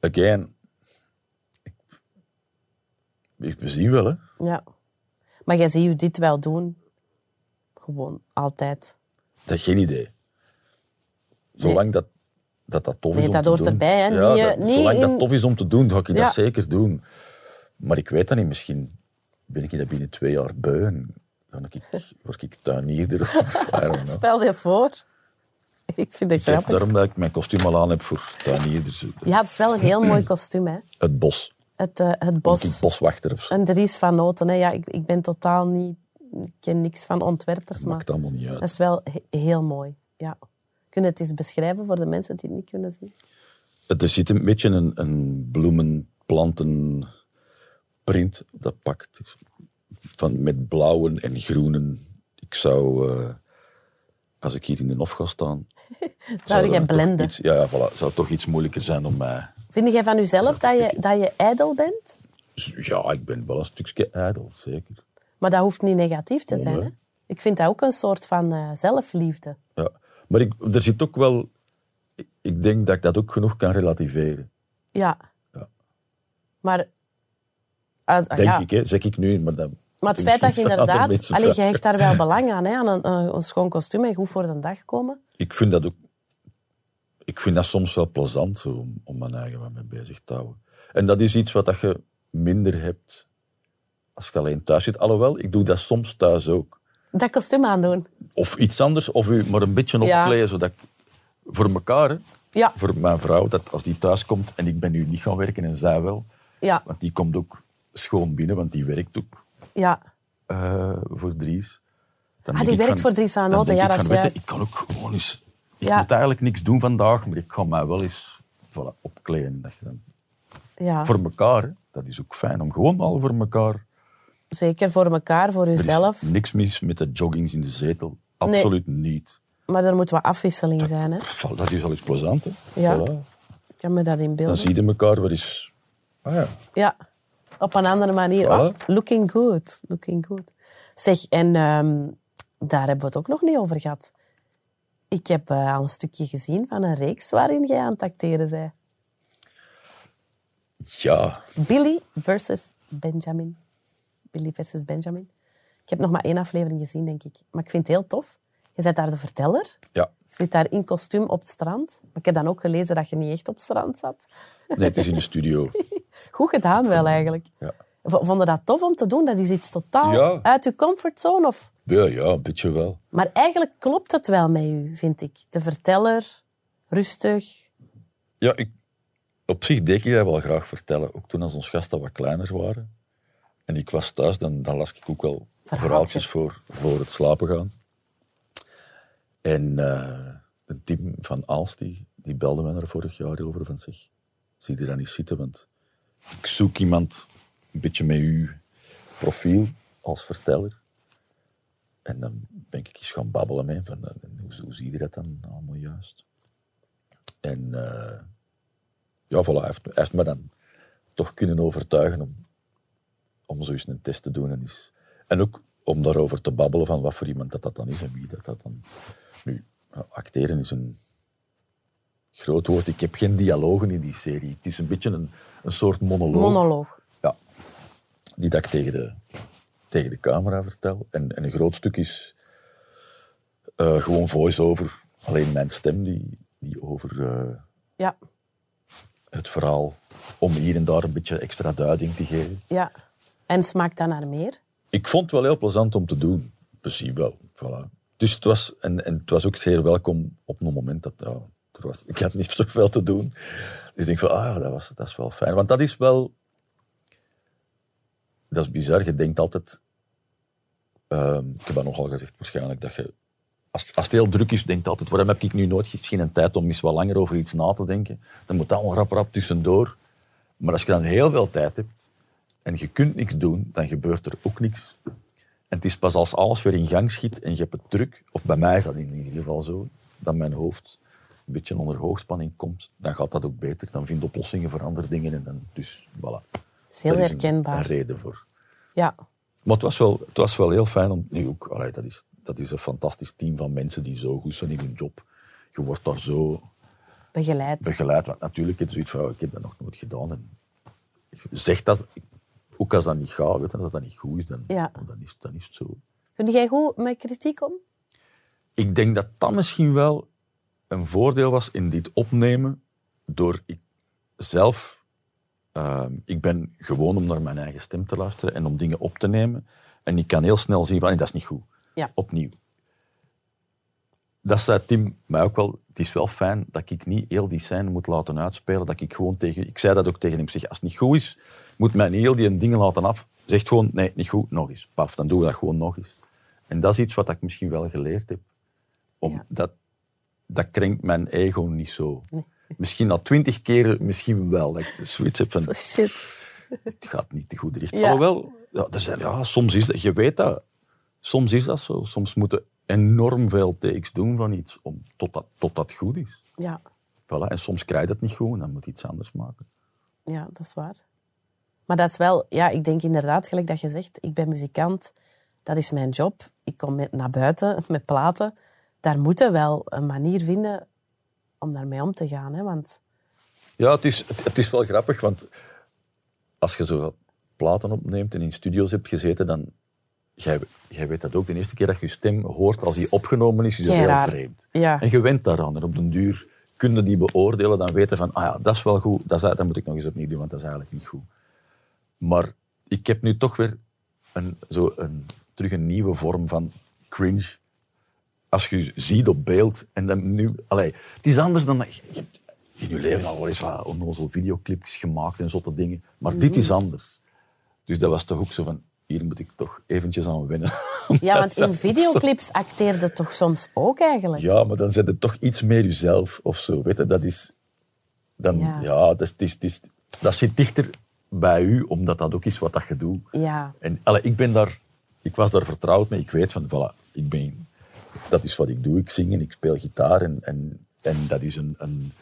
Again. Ik, ik- we zien wel, hè. Ja. Maar jij ziet je dit wel doen. gewoon altijd? Dat is geen idee. Zolang dat, dat dat tof Nee, is om dat te hoort doen. erbij, hè. Ja, Niet, dat- niet zolang in- dat tof is om te doen, ga ik Ja. dat zeker doen. Maar ik weet dat niet. Misschien ben ik dat binnen twee jaar beu en dan ik, word ik tuinierder. Of. Stel je voor. Ik vind heb grappig. daarom dat ik mijn kostuum al aan heb voor tuinierders. Ja, het is wel een heel mooi kostuum, hè. Het bos. Het, eh, het bos. ik boswachter of zo. En Dries van Noten. Hè. Ja, ik, ik ben totaal niet... Ik ken niks van ontwerpers, maar Maakt allemaal niet uit. dat is wel he- heel mooi. Ja. Kun je het eens beschrijven voor de mensen die het niet kunnen zien? Het er zit een beetje een, een bloemenplantenprint dat pakt. Van, met blauwen en groenen. Ik zou, eh, als ik hier in de hof ga staan... Zou dan toch blenden? Iets, ja, ja, voilà. Zou toch iets moeilijker zijn om mij... Vind jij van jezelf dat je, dat je ijdel bent? Ja, ik ben wel een stukje ijdel, zeker. Maar dat hoeft niet negatief te zijn. Nee. Hè? Ik vind dat ook een soort van eh, zelfliefde. Ja. Maar ik, er zit ook wel... ik- Ik denk dat ik dat ook genoeg kan relativeren. Ja. Ja. Maar, als, Denk ja. ik, hè. zeg ik nu. Maar, dat, maar het feit dat je inderdaad... Allee, je hecht daar wel belang aan, hè, aan een, schoon kostuum en goed voor de dag komen. Ik vind dat ook... Ik vind dat soms wel plezant zo, om, om mijn eigen wat mee bezig te houden. En dat is iets wat dat je minder hebt als je alleen thuis zit. Alhoewel, ik doe dat soms thuis ook. Dat kostuum aandoen. Of iets anders, of u maar een beetje Ja. opkleden, zodat ik... Voor elkaar, hè. Ja, voor mijn vrouw, dat als die thuis komt en ik ben nu niet gaan werken en zij wel, ja, want die komt ook schoon binnen, want die werkt ook ja. eh, voor Dries. Dan Ah, die werkt voor Dries van dan Noten, ja, ik dat van, is juist. Ik kan ook gewoon eens... Ik Ja. moet eigenlijk niks doen vandaag, maar ik ga mij wel eens voilà, opkleden. Dat je dan, ja. Voor elkaar, hè. dat is ook fijn, om gewoon al voor elkaar... Zeker voor elkaar, voor jezelf. niks mis met de joggings in de zetel. Absoluut niet. Maar er moet wat afwisseling zijn. Hè? Dat is al eens plezant, hè. Ja. Voilà. Ik kan me dat Dan inbeelden. zie je elkaar wel eens... Ah ja, Ja, op een andere manier. Voilà. Oh, looking good, looking good. Zeg, en ehm, daar hebben we het ook nog niet over gehad. Ik heb eh, al een stukje gezien van een reeks waarin jij aan het acteren zei. ja, Billy versus Benjamin. Billy versus Benjamin. Ik heb nog maar één aflevering gezien, denk ik. Maar ik vind het heel tof. Je bent daar de verteller. ja. Je zit daar in kostuum op het strand. Maar ik heb dan ook gelezen dat je niet echt op het strand zat. Nee, het is in de studio. Goed gedaan wel, eigenlijk. Ja. Vond je dat tof om te doen? Dat is iets totaal Ja. uit je comfortzone? Of... Ja, ja, een beetje wel. Maar eigenlijk klopt het wel met u, vind ik. De verteller, rustig. Ja, ik, op zich deed ik dat wel graag vertellen. Ook toen als onze gasten wat kleiner waren. En ik was thuis, dan, dan las ik ook wel Verhaaltjes. verhaaltjes voor, voor het slapen gaan. En eh een team van Aalst, die, die belde me er vorig jaar over van zeg, zie je daar niet zitten, want ik zoek iemand een beetje met uw profiel als verteller. En dan ben ik eens gaan babbelen mee van, eh, hoe, hoe zie je dat dan allemaal juist? En eh, ja, voilà, hij heeft, me dan toch kunnen overtuigen om, om zoiets een test te doen. En, is, en ook om daarover te babbelen van wat voor iemand dat, dat dan is en wie dat, dat dan... Nu, acteren is een groot woord. Ik heb geen dialogen in die serie. Het is een beetje een, een soort monoloog. Monoloog. Ja. Die dat ik tegen de, tegen de camera vertel. En, en een groot stuk is eh, gewoon voice-over. Alleen mijn stem die, die over eh, Ja, het verhaal... om hier en daar een beetje extra duiding te geven. ja. En smaakt dat naar meer? Ik vond het wel heel plezant om te doen. Precies wel. Voilà. Dus het was, en, en het was ook zeer welkom op een moment dat... Ja, er was, ik had niet zoveel te doen. Dus ik denk van, ah dat, was, dat is wel fijn. Want dat is wel... Dat is bizar. Je denkt altijd... ehm, ik heb dat nogal gezegd waarschijnlijk, dat je... Als, als het heel druk is, denkt altijd, waarom heb ik nu nooit geen tijd om eens wat langer over iets na te denken? Dan moet dat allemaal rap rap tussendoor. Maar als je dan heel veel tijd hebt en je kunt niks doen, dan gebeurt er ook niks. En het is pas als alles weer in gang schiet en je hebt het druk, of bij mij is dat in ieder geval zo, dat mijn hoofd een beetje onder hoogspanning komt, dan gaat dat ook beter. Dan vind je oplossingen voor andere dingen. En dan, dus voilà. Dat is heel Daar is een- herkenbaar. Een, reden voor. Ja. Maar het was wel, het was wel heel fijn om... Nu ook, allee, dat, is, dat is een fantastisch team van mensen die zo goed zijn in hun job. Je wordt daar zo Begeleid. begeleid. Want natuurlijk, het zoiets van, ik heb dat nog nooit gedaan. En zeg dat, ook als dat niet gaat, weet je, als dat niet goed is, dan, Ja. dan, is, dan is het zo. Kun jij goed met kritiek om? Ik denk dat dat misschien wel een voordeel was in dit opnemen, door ik zelf... ehm, ik ben gewoon om naar mijn eigen stem te luisteren en om dingen op te nemen. En ik kan heel snel zien van, nee, dat is niet goed. Ja. Opnieuw. Dat zei Tim mij ook wel. Het is wel fijn dat ik niet heel die scène moet laten uitspelen. Dat ik gewoon tegen... Ik zei dat ook tegen hem. Zeg, als het niet goed is, moet mij niet heel die dingen laten af. Zeg gewoon, nee, niet goed, nog eens. Paf, dan doen we dat gewoon nog eens. En dat is iets wat ik misschien wel geleerd heb. Om Ja. dat, dat krenkt mijn ego niet zo. Misschien al twintig keren, misschien wel. Dat ik zoiets heb van, Oh, shit. het gaat niet de goede richting. Ja. Alhoewel, ja, er zijn, ja, soms is dat, je weet dat, soms is dat zo. Soms moeten enorm veel takes doen van iets om, tot, dat, tot dat goed is. Ja. Voilà. En soms krijg je dat niet goed en dan moet je iets anders maken. ja, dat is waar. Maar dat is wel... Ja, ik denk inderdaad, gelijk dat je zegt, ik ben muzikant. Dat is mijn job. Ik kom met, naar buiten met platen. Daar moeten wel een manier vinden om daarmee om te gaan. Hè? Want Ja, het is, het, het is wel grappig, want als je zo platen opneemt en in studio's hebt gezeten, dan... Jij, jij weet dat ook, de eerste keer dat je je stem hoort als die opgenomen is, is dat heel vreemd. Ja. En je went daaraan. En op den duur kun je die beoordelen, dan weten van, ah ja, dat is wel goed, dat, is, dat moet ik nog eens opnieuw doen, want dat is eigenlijk niet goed. Maar ik heb nu toch weer een, zo een, terug een nieuwe vorm van cringe. Als je ziet op beeld en dan nu... Allee, het is anders dan... Je hebt in je leven al wel eens wat onnozel videoclips gemaakt en zotte dingen. Maar dit is anders. Dus dat was toch ook zo van... Hier moet ik toch eventjes aan wennen. Ja, want in Dat- videoclips acteerde toch soms ook eigenlijk? Ja, maar dan zet het toch iets meer jezelf of zo. Weet je? Dat is... Dan, Ja. ja, dat, is, is- dat zit dichter bij u, omdat dat ook is wat dat je doet. Ja. En allee, ik, ben daar, ik was daar vertrouwd mee. Ik weet van, voilà, ik ben, dat is wat ik doe. Ik zing en ik speel gitaar. En, en, en dat is een, een,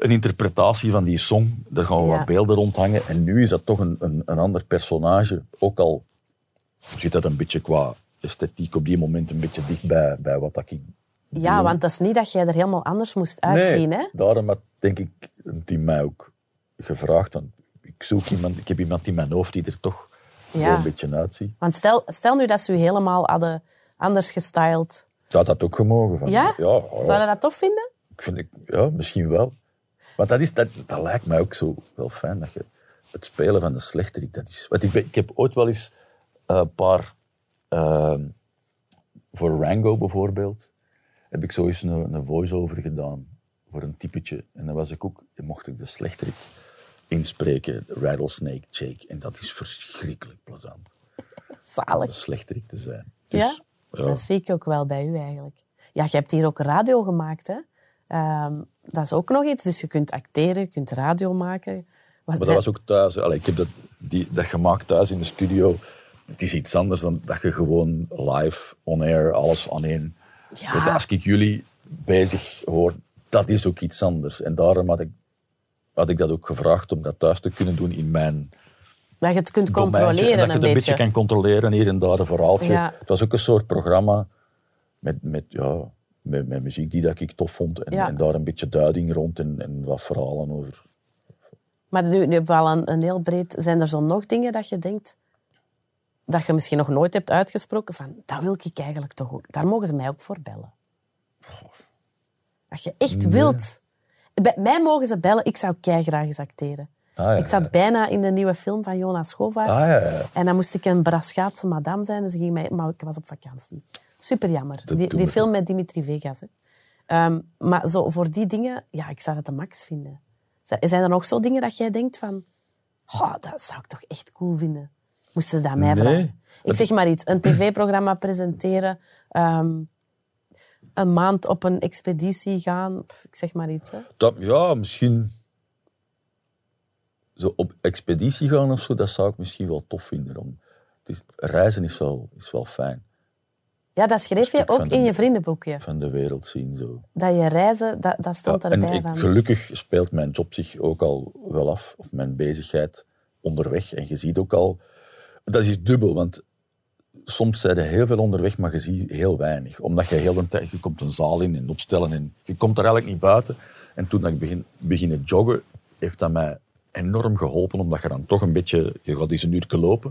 een interpretatie van die song. Daar gaan we Ja. wat beelden rondhangen. En nu is dat toch een, een, een ander personage. Ook al zit dat een beetje qua esthetiek op die moment een beetje dicht bij, bij wat dat ik Ja, want dat is niet dat jij er helemaal anders moest uitzien. nee, Hè? daarom had denk ik een team mij ook gevraagd. Want ik zoek iemand, ik heb iemand in mijn hoofd die er toch Ja. zo een beetje uitziet. Want stel, stel nu dat ze u helemaal hadden anders gestyled. Dat had ook gemogen. Van, Ja? Ja, ja, Zou je dat tof vinden? ik vind ik, ja, misschien wel. Want dat, is, dat, dat lijkt mij ook zo wel fijn. Dat je het spelen van de slechterik, dat is... Want ik, ben- ik heb ooit wel eens een paar... eh, voor Rango bijvoorbeeld, heb ik zo eens een, een voice-over gedaan voor een typetje. En dan was ik ook, mocht ik de slechterik inspreken, Rattlesnake Jake. En dat is verschrikkelijk plezant, de Zalig. slechterik te zijn. Dus, Ja? ja. Dat zie ik ook wel bij u eigenlijk. Ja, je hebt hier ook radio gemaakt. Hè? Ehm, dat is ook nog iets. Dus je kunt acteren, je kunt radio maken. Was Maar dat was ook thuis. Allee, ik heb dat, die, dat gemaakt thuis in de studio. Het is iets anders dan dat je gewoon live, on air, alles aan één... Ja. Je, als ik jullie bezig hoor, dat is ook iets anders. En daarom had ik, had ik dat ook gevraagd om dat thuis te kunnen doen in mijn Dat je het kunt domeintje. En controleren dat je een het een beetje. beetje kan controleren, hier en daar een verhaaltje. Ja. Het was ook een soort programma met, met, ja, met, met muziek die dat ik tof vond. En, Ja. en daar een beetje duiding rond en, en wat verhalen over. Maar nu, nu hebben we al een, een heel breed... Zijn er zo nog dingen dat je denkt... Dat je misschien nog nooit hebt uitgesproken van... Dat wil ik eigenlijk toch ook. Daar mogen ze mij ook voor bellen. Dat je echt wilt. Bij mij mogen ze bellen. Ik zou graag eens acteren. Ah, ja, ik zat bijna in de nieuwe film van Jonas Schovaerts. Ah, ja, ja. En dan moest ik een Braschaatse madame zijn. En ze ging mij, maar ik was op vakantie. Super jammer. Dat Die, film met Dimitri Vegas. Hè. Ehm, maar zo, voor die dingen, ja, ik zou dat de max vinden. Zijn er nog zo dingen dat jij denkt van... "Goh, dat zou ik toch echt cool vinden. Moesten ze dat mij Nee. vragen? Ik zeg maar iets. Een tv-programma presenteren. ehm, een maand op een expeditie gaan. Ik zeg maar iets. Hè. Dat, ja, misschien zo op expeditie gaan of zo, dat zou ik misschien wel tof vinden. Om, het is, reizen is wel, is wel fijn. Ja, dat schreef je ook de- in je vriendenboekje. Van de wereld zien. Zo. Dat je reizen, dat, dat stond Ja, erbij. en ik, van. gelukkig speelt mijn job zich ook al wel af, of mijn bezigheid onderweg. En je ziet ook al, dat is dubbel, want soms zijn er heel veel onderweg, maar je ziet heel weinig. Omdat je heel de tijd, je komt een zaal in en opstellen en je komt er eigenlijk niet buiten. En toen ik begin, beginnen joggen, heeft dat mij enorm geholpen, omdat je dan toch een beetje, je gaat eens een uur lopen.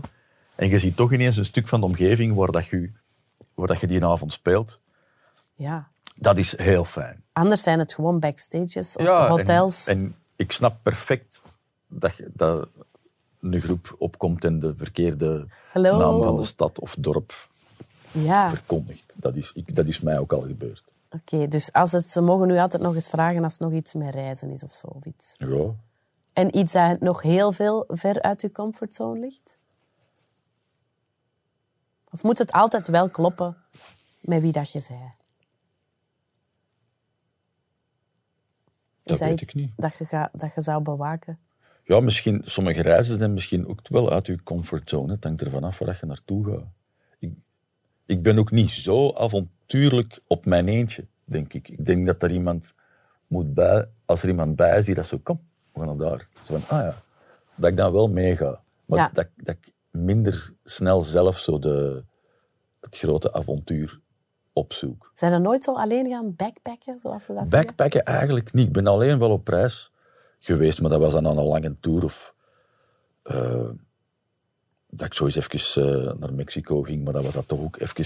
En je ziet toch ineens een stuk van de omgeving waar dat je waar dat je die avond speelt, Ja. dat is heel fijn. Anders zijn het gewoon backstages op de en- hotels. En, ik snap perfect dat, je- dat een groep opkomt en de verkeerde naam van de stad of dorp ja, verkondigt. Dat is, ik, dat is mij ook al gebeurd. oké. Dus als het, ze mogen nu altijd nog eens vragen als het nog iets met reizen is of zo. Of iets. Ja, En iets dat nog heel veel ver uit je comfortzone ligt? Of moet het altijd wel kloppen met wie dat je zei? Dat weet ik niet. Dat je, ga, dat je zou bewaken? ja, misschien, sommige reizen zijn misschien ook wel uit je comfortzone. Het hangt ervan af waar je naartoe gaat. Ik, ik ben ook niet zo avontuurlijk op mijn eentje, denk ik. Ik denk dat er iemand moet bij, als er iemand bij is die dat zo, kom, we gaan naar daar. Zo van, ah ja, dat ik dan wel meega. Maar Ja. dat, dat ik minder snel zelf zo de, het grote avontuur opzoek. Zijn er nooit zo alleen gaan backpacken, zoals ze dat zeggen? Backpacken eigenlijk niet. Ik ben alleen wel op reis geweest, maar dat was dan aan een lange tour. Of, eh, dat ik zo eens even eh, naar Mexico ging, maar dat was dat toch ook even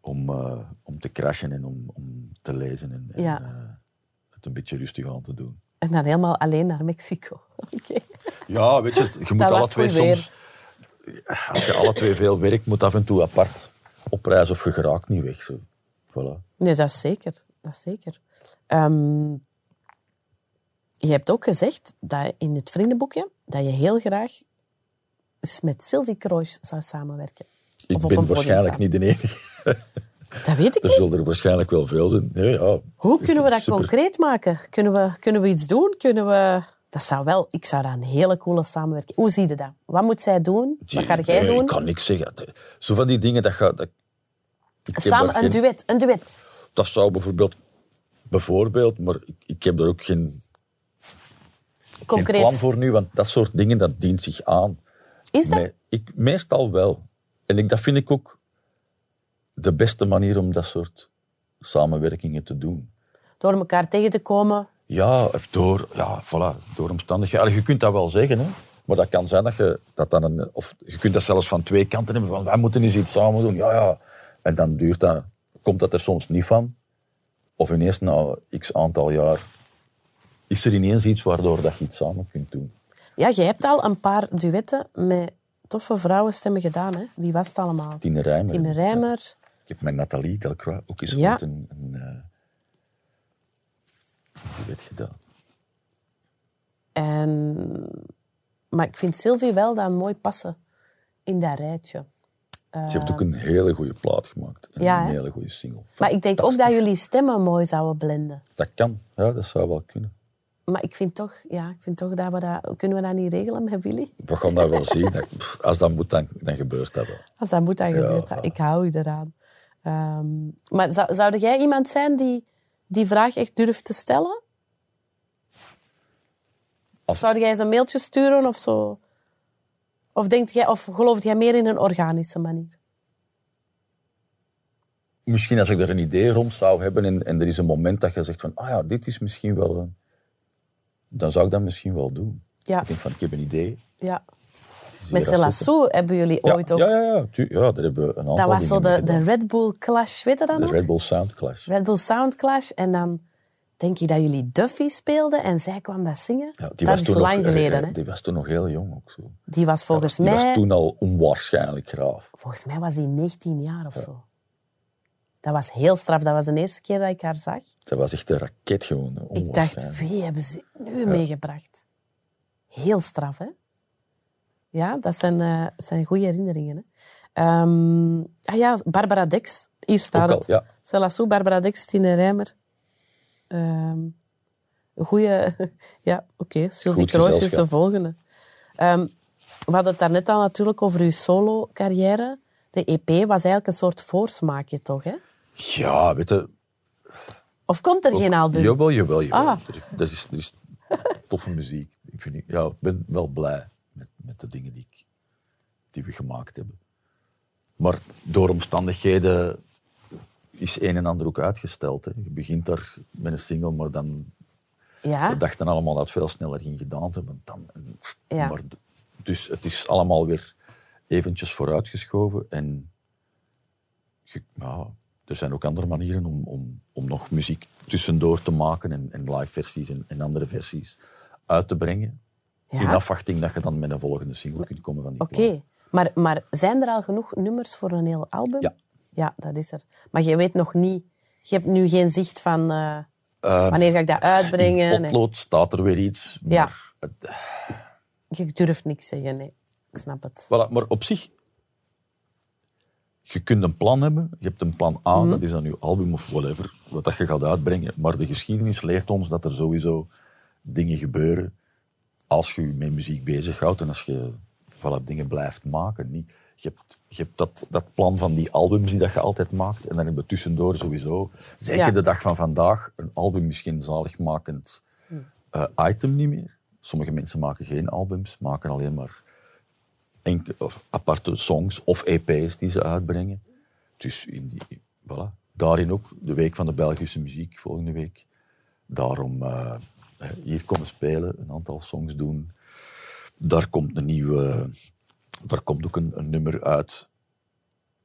om, eh, om te crashen en om, om te lezen en, en, Ja. het een beetje rustig aan te doen. En dan helemaal alleen naar Mexico. Oké. Ja, weet je, je moet Dat alle twee weer. Als je alle twee veel werkt, moet af en toe apart op reis of je geraakt niet weg. Zo. Voilà. Nee, dat is zeker. Dat is zeker. Ehm, je hebt ook gezegd dat in het vriendenboekje dat je heel graag met Sylvie Kroos zou samenwerken. Ik Of ben waarschijnlijk niet de enige. Dat weet ik Er zullen er waarschijnlijk wel veel zijn. Nee, ja. Hoe kunnen we dat Super. concreet maken? Kunnen we, kunnen we iets doen? Kunnen we... Dat zou wel... Ik zou dat een hele coole samenwerking... Hoe zie je dat? Wat moet zij doen? Wat ga jij Nee, doen? Ik kan niks zeggen. Zo van die dingen, dat gaat... Dat, Samen daar een duet. Een duet. Dat zou bijvoorbeeld... Bijvoorbeeld, maar ik, ik heb daar ook geen, geen Concreet. plan voor nu, want dat soort dingen, dat dient zich aan. Is dat? Me- ik, meestal wel. En ik, dat vind ik ook de beste manier om dat soort samenwerkingen te doen. Door elkaar tegen te komen. Ja, of door, ja, voilà, door omstandigheden. Allee, Je kunt dat wel zeggen, hè. maar dat kan zijn dat je dat dan een... Of je kunt dat zelfs van twee kanten hebben, van wij moeten eens iets samen doen. Ja, ja. En dan duurt dat, komt dat er soms niet van. Of ineens na x aantal jaar is er ineens iets waardoor dat je iets samen kunt doen. Ja, je hebt al een paar duetten met toffe vrouwenstemmen gedaan. Hè? Wie was het allemaal? Tine Rijmer. Tine Rijmer. Ik heb met Nathalie Delcroix ook eens Ja. een, een, eh, een duet gedaan. En... Maar ik vind Sylvie wel dan mooi passen in dat rijtje. Ze heeft ook een hele goede plaat gemaakt. En Ja, een hele goede single. Maar ik denk ook dat jullie stemmen mooi zouden blenden. Dat kan, ja, dat zou wel kunnen. Maar ik vind toch, ja, ik vind toch dat we dat... Kunnen we dat niet regelen met Willy? We gaan dat wel zien. Als dat moet, dan, dan gebeurt dat wel. Als dat moet, dan gebeurt dat. Ik hou je eraan. Ehm, maar zou, zou jij iemand zijn die die vraag echt durft te stellen? Of zou jij eens een mailtje sturen of zo? Of, denkt jij, of geloof jij meer in een organische manier? Misschien als ik er een idee rond zou hebben en, en er is een moment dat je zegt van, ah ja, dit is misschien wel een... Dan zou ik dat misschien wel doen. Ja. Ik denk van, ik heb een idee. Ja. Met. Celassou hebben jullie ooit ook... ja, ja, ja, tu- ja, daar hebben we een aantal dat was zo de, de. Red Bull Clash, weet je dat De? Red Bull Sound Clash. Red Bull Sound Clash. En dan denk ik dat jullie Duffy speelden en zij kwam dat zingen. Ja, dat is toen lang nog, eh, geleden. eh, hè? Die was toen nog heel jong ook zo. Die was volgens Die mij... was toen al onwaarschijnlijk graaf. Volgens mij was die 19 jaar of zo. Dat was heel straf. Dat was de eerste keer dat ik haar zag. Dat was echt een raket gewoon. Ik dacht, wie hebben ze nu meegebracht? Heel straf, hè? Ja, dat zijn, eh, zijn goede herinneringen. Hè? Ehm, ah ja, Barbara Dex. Hier staat al, het. ja. Barbara Dex, Tine Rijmer. Ehm, een goede... ja, oké. Sylvie Goed Kroos is de volgende. Ehm, we hadden het daarnet al natuurlijk over uw solo-carrière. De EP was eigenlijk een soort voorsmaakje, toch? Hè? Ja, weet je... Of komt er geen album? Jawel, jawel, jawel. Ah. Er, er is, er is toffe muziek. Ik, vind, ja, ik ben wel blij met, de dingen die, ik, die we gemaakt hebben. Maar door omstandigheden is een en ander ook uitgesteld. Hè. Je begint daar met een single, maar dan... Ja. We dachten allemaal dat het veel sneller ging gedaan te hebben. Dan, Ja. maar, dus het is allemaal weer eventjes vooruitgeschoven. En je- ja, er zijn ook andere manieren om, om, om nog muziek tussendoor te maken en, en live versies en, en andere versies uit te brengen. In afwachting dat je dan met een volgende single kunt komen van die oké. Maar, maar zijn er al genoeg nummers voor een heel album? Ja. Ja, dat is er. Maar je weet nog niet... Je hebt nu geen zicht van... eh, wanneer ga ik dat uitbrengen? In potlood staat er weer iets. Maar, Ja. het- Je durft niks zeggen, nee. Ik snap het. Voilà, maar op zich, je kunt een plan hebben. Je hebt een plan A, dat is dan je album of whatever, wat dat je gaat uitbrengen. Maar de geschiedenis leert ons dat er sowieso dingen gebeuren als je je met muziek bezighoudt en als je voilà, dingen blijft maken. Niet, je hebt, je hebt dat, dat plan van die albums die dat je altijd maakt en dan hebben we tussendoor sowieso, zeker Ja. de dag van vandaag, een album is geen zaligmakend eh, item niet meer. Sommige mensen maken geen albums, maken alleen maar enke- of aparte songs of EP's die ze uitbrengen. Dus in die, voilà. daarin ook de Week van de Belgische Muziek volgende week. Daarom eh, hier komen spelen, een aantal songs doen. Daar komt een nieuwe... Daar komt ook een, een nummer uit,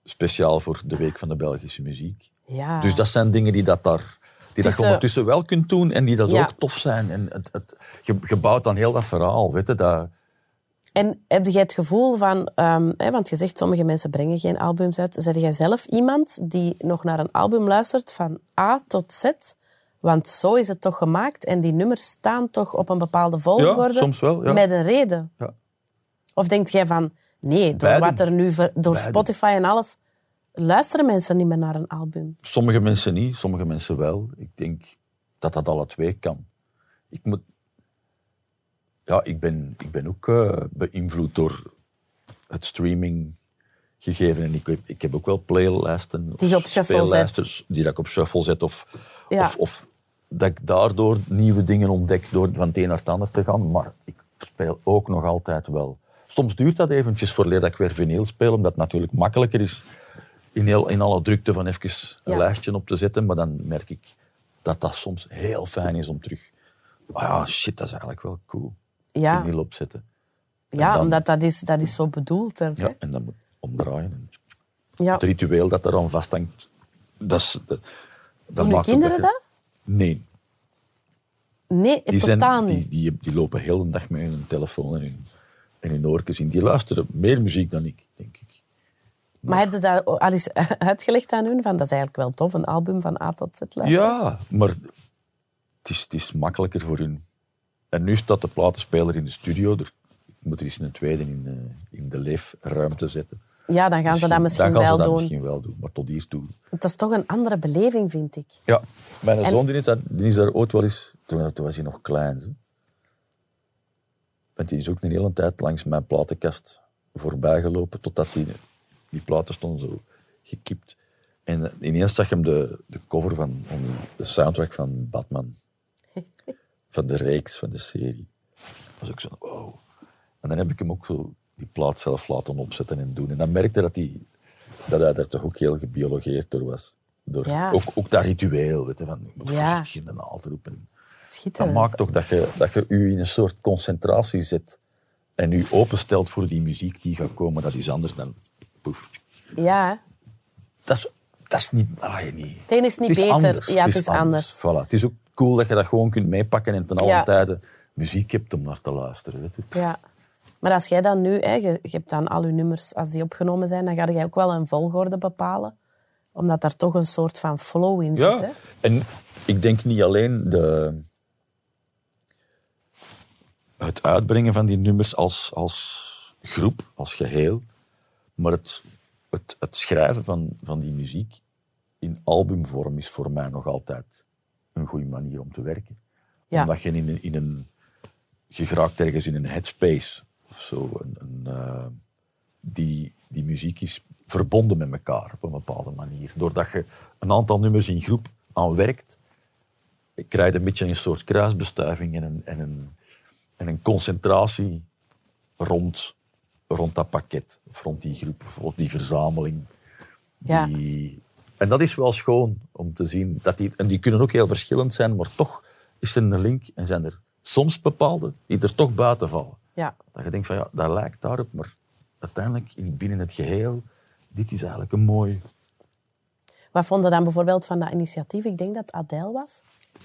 speciaal voor de Week van de Belgische Muziek. Ja. Dus dat zijn dingen die dat daar... Die dat je Tussen- ondertussen wel kunt doen en die dat Ja. ook tof zijn. En het, het, je, je bouwt dan heel dat verhaal, weet je, dat... En heb jij het gevoel van... ehm, hè, want je zegt, sommige mensen brengen geen albums uit. Zeg jij zelf iemand die nog naar een album luistert van A tot Z? Want zo is het toch gemaakt. En die nummers staan toch op een bepaalde volgorde? soms wel, ja. Met een reden. Ja. Of denk jij van... Nee, door wat er nu... ver- door. Spotify en alles... Luisteren mensen niet meer naar een album. Sommige mensen niet, sommige mensen wel. Ik denk dat dat alle twee kan. Ik moet... Ja, ik ben, ik ben ook eh, beïnvloed door het streaming gegeven. En ik, heb- ik heb ook wel playlijsten. Die je op shuffle speellijsten Die dat ik op shuffle zet. Of, Ja. of, of dat ik daardoor nieuwe dingen ontdek door van het een naar het ander te gaan. Maar ik speel ook nog altijd wel. Soms duurt dat eventjes voor dat ik weer vinyl speel, omdat het natuurlijk makkelijker is in, heel, in alle drukte van even een Ja. lijstje op te zetten. Maar dan merk ik dat dat soms heel fijn is om terug... Ah ja, shit, dat is eigenlijk wel cool. Ja, Vinyl opzetten. ja dan- omdat dat is, dat is zo bedoeld. Hè? Ja, en dan moet omdraaien. En Ja. het ritueel dat eraan vasthangt, dat is... Dat, dat Doen uw maakt kinderen dat? Nee. Nee, Die, totaal zijn, niet. die, die, die lopen heel de dag met hun telefoon en hun, en hun oortjes in. Die luisteren meer muziek dan ik, denk ik. Maar heb je dat al eens uitgelegd aan hun? Van, dat is eigenlijk wel tof, een album van A tot Z luisteren. Ja, maar het is, het is makkelijker voor hun. En nu staat de platenspeler in de studio. Er, ik moet er eens een tweede in, eh, in de leefruimte zetten. Ja, dan gaan ze dat misschien dan gaan wel ze dat doen. misschien wel doen, maar tot hiertoe. Het is toch een andere beleving, vind ik. Ja, mijn En- zoon die is, daar, die is daar ooit wel eens... Toen, toen was hij nog klein. Zo. Want die is ook een hele tijd langs mijn platenkast voorbij gelopen, totdat die, die platen stonden zo gekipt. En eh, ineens zag je hem de, de cover van, van de soundtrack van Batman. Van de reeks, van de serie. Dat was ook zo, wow. En dan heb ik hem ook zo die plaat zelf laten opzetten en doen. En dan merkte dat hij, dat hij daar toch ook heel gebiologeerd door was. Door, Ja. ook, ook dat ritueel, weet je, van je moet voorzichtig in de naal te roepen. Dat maakt toch dat je, dat je je in een soort concentratie zet en je openstelt voor die muziek die gaat komen. Dat is anders dan... Poef. Ja. Dat is, dat is niet... Ah, niet. het is niet Het is beter. anders. Ja, het is anders. Voilà. Het is ook cool dat je dat gewoon kunt meepakken en ten alle Ja. tijde muziek hebt om naar te luisteren. Weet je. Ja. Maar als jij dan nu, hè, je, je hebt dan al je nummers, als die opgenomen zijn, dan ga jij ook wel een volgorde bepalen. Omdat daar toch een soort van flow in zit. Hè? Ja, en ik denk niet alleen de, het uitbrengen van die nummers als, als groep, als geheel, maar het, het, het schrijven van, van die muziek in albumvorm is voor mij nog altijd een goede manier om te werken. Ja. Omdat je in een, in een... Je geraakt ergens in een headspace of zo. Een, een, eh, die, die muziek is verbonden met elkaar op een bepaalde manier. Doordat je een aantal nummers in groep aan werkt, krijg je een beetje een soort kruisbestuiving en een, en een, en een concentratie rond, rond dat pakket. Of rond die groep, of die verzameling. Ja. Die, en dat is wel schoon om te zien. Dat die, en die kunnen ook heel verschillend zijn, maar toch is er een link en zijn er soms bepaalde die er toch buiten vallen. Ja. Dat je denkt van ja, dat lijkt daarop, maar uiteindelijk in, binnen het geheel, dit is eigenlijk een mooi, Wat vonden dan bijvoorbeeld van dat initiatief? Ik denk dat Adele was,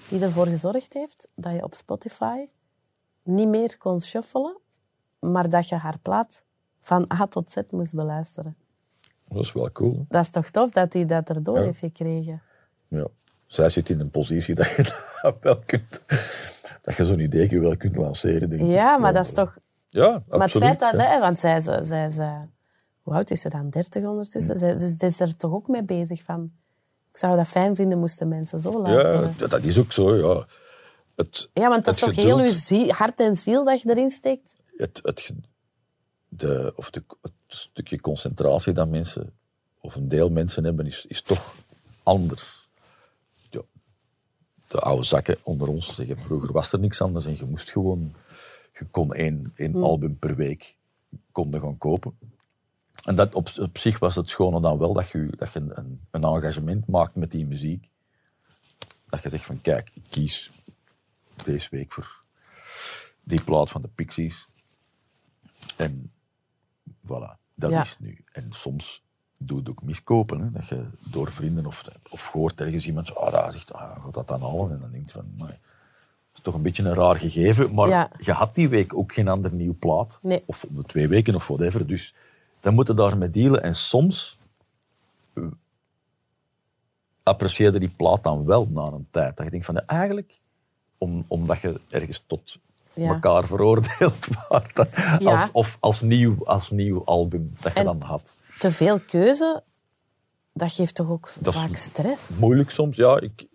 die ervoor gezorgd heeft dat je op Spotify niet meer kon shuffelen, maar dat je haar plaat van A tot Z moest beluisteren. Dat is wel cool. hè? Dat is toch tof dat hij dat erdoor Ja. heeft gekregen? Ja. Zij zit in een positie dat je dat wel kunt... Dat je zo'n idee wel kunt lanceren, denk ik. Ja, maar dat is toch... Ja, absoluut. Maar het feit dat... ja. Hè, want zij, zij, zij, zij- Hoe oud is ze dan? 30 ondertussen? Zij, dus zij is er toch ook mee bezig van... Ik zou dat fijn vinden, moesten mensen zo luisteren. Ja, dat is ook zo, ja. Het, Ja, want dat is toch heel zie- hart en ziel dat je erin steekt? het, het, de, of de, het stukje concentratie dat mensen, of een deel mensen hebben, is, is toch anders. De oude zakken onder ons zeggen, vroeger was er niks anders en je moest gewoon, je kon één, één album per week konden gaan kopen. En dat op, op zich was het schone dan wel dat je, dat je een, een engagement maakt met die muziek. Dat je zegt van, kijk, ik kies deze week voor die plaat van de Pixies. En voilà, dat Ja. is het nu. En soms doe het ook miskopen. Hè? Dat je door vrienden of, of hoort ergens iemand, ah, daar zegt, ah, gaat dat dan halen? En dan denk je van, nee, dat is toch een beetje een raar gegeven. Maar Ja. je had die week ook geen ander nieuw plaat. Nee. Of om de twee weken of whatever. Dus dan moet je daarmee dealen. En soms eh, apprecieerde die plaat dan wel na een tijd. Dat je denkt van, ja, eigenlijk, om, omdat je ergens tot Ja. elkaar veroordeeld Ja. Als, of als nieuw, als nieuw album dat je En- dan had. Te veel keuze, dat geeft toch ook Dat vaak stress? Moeilijk soms, ja. Ik,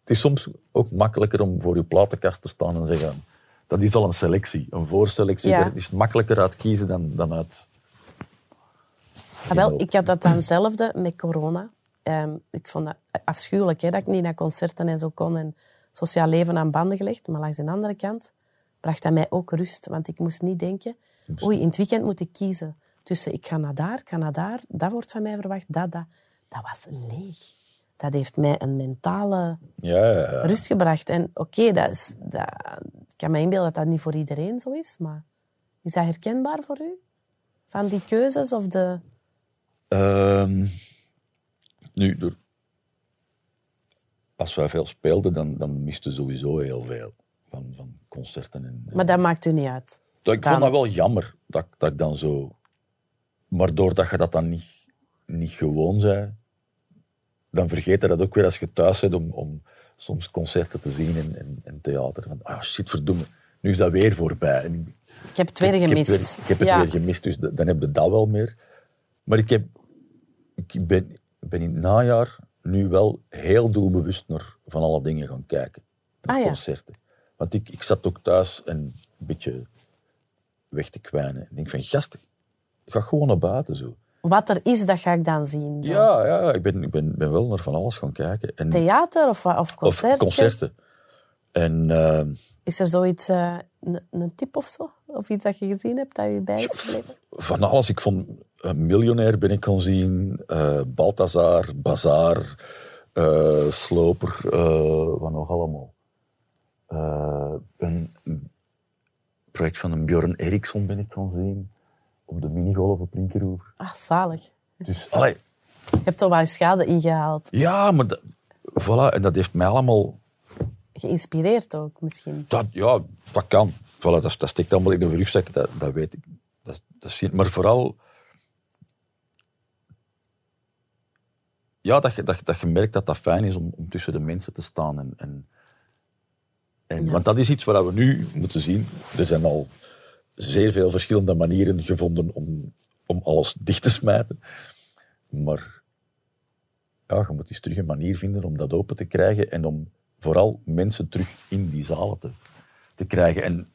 het is soms ook makkelijker om voor je platenkast te staan en zeggen... Dat is al een selectie, een voorselectie. Ja. Daar is het makkelijker uit kiezen dan, dan uit... Ah, wel, ik had dat dan hetzelfde met corona. Ehm, ik vond dat afschuwelijk hè, dat ik niet naar concerten en zo kon en sociaal leven aan banden gelegd. Maar langs de andere kant bracht dat mij ook rust. Want ik moest niet denken, oei, in het weekend moet ik kiezen. Tussen ik ga naar daar, ik ga naar daar, dat wordt van mij verwacht, dat, dat. Dat was leeg. Dat heeft mij een mentale Ja, ja, ja. rust gebracht. En oké, dat is, dat, ik kan me inbeelden dat dat niet voor iedereen zo is, maar is dat herkenbaar voor u? Van die keuzes of de... Ehm, nu, door, als wij veel speelden, dan, dan miste sowieso heel veel van, van concerten. En, Maar dat maakt u niet uit. Dat, ik Dan- vond dat wel jammer dat, dat ik dan zo. Maar doordat je dat dan niet, niet gewoon zei, dan vergeet je dat ook weer als je thuis zit om, om soms concerten te zien en, en, en theater. Van, ah shit, verdomme, nu is dat weer voorbij. En ik- heb het ik, heb gemist. weer- ik heb het ja. weer gemist, dus da- dan heb je dat wel meer. Maar ik, heb, ik ben, ben in het najaar nu wel heel doelbewust naar van alle dingen gaan kijken. Naar Ah, ja. concerten. Want ik, ik zat ook thuis en een beetje weg te kwijnen. En ik denk van, gasten, ga gewoon naar buiten zo. Wat er is, dat ga ik dan zien. Zo. Ja, ja ik, ben, ik ben, ben wel naar van alles gaan kijken. En, Theater of, of of concerten? concerten. En eh, Is er zoiets, eh, een, een tip of zo? Of iets dat je gezien hebt dat je bij is gebleven? van alles. Ik vond een miljonair ben ik gaan zien, eh Balthazar, Bazaar, eh, Sloper, eh, wat nog allemaal. Eh, een een project van een Björn Eriksson ben ik gaan zien, op de minigolf op Linkeroer. Ah, zalig. Dus, allee, Je hebt toch wel schade ingehaald. ja, maar dat, voilà, en dat heeft mij allemaal, Geïnspireerd ook, misschien. dat, ja, dat kan. Voilà, dat, dat steekt allemaal in de rugzak, dat, dat weet ik. Dat, dat is, maar vooral ja, dat je, dat, dat je merkt dat dat fijn is om, om tussen de mensen te staan. En, en, en, Want dat is iets wat we nu moeten zien. Er zijn al zeer veel verschillende manieren gevonden om, om alles dicht te smijten. Maar ja, je moet eens terug een manier vinden om dat open te krijgen en om vooral mensen terug in die zalen te, te krijgen. En,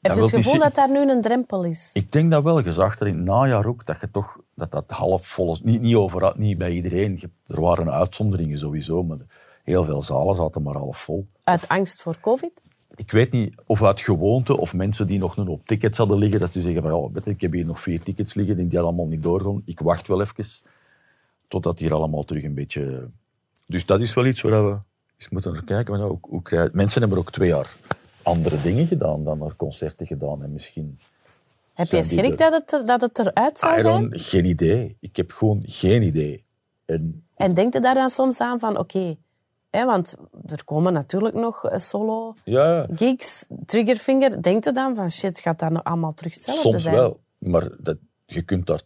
Heb je het gevoel dat daar nu een drempel is? ik denk dat wel. Je zag er in het najaar ook dat je toch dat dat half vol is. Niet, niet overal, niet bij iedereen. Er waren uitzonderingen sowieso, maar heel veel zalen zaten maar half vol. Uit angst voor covid? Ik weet niet of uit gewoonte of mensen die nog nu op tickets hadden liggen, dat ze zeggen van ja, weet je, ik heb hier nog vier tickets liggen en die allemaal niet doorgaan. Ik wacht wel even totdat hier allemaal terug een beetje... Dus dat is wel iets waar we eens moeten naar kijken. Maar ja, hoe, hoe krijg... Mensen hebben ook twee jaar andere dingen gedaan dan naar concerten gedaan en misschien... Heb je schrik er- dat het, er, dat het eruit zou I zijn? geen idee. Ik heb gewoon geen idee. En En denk je daar dan soms aan van, oké, hè, want er komen natuurlijk nog eh, solo ja, gigs, Triggerfinger. Denk je dan van, shit, gaat dat nou allemaal terug hetzelfde soms zijn? wel. Maar dat, je kunt daar...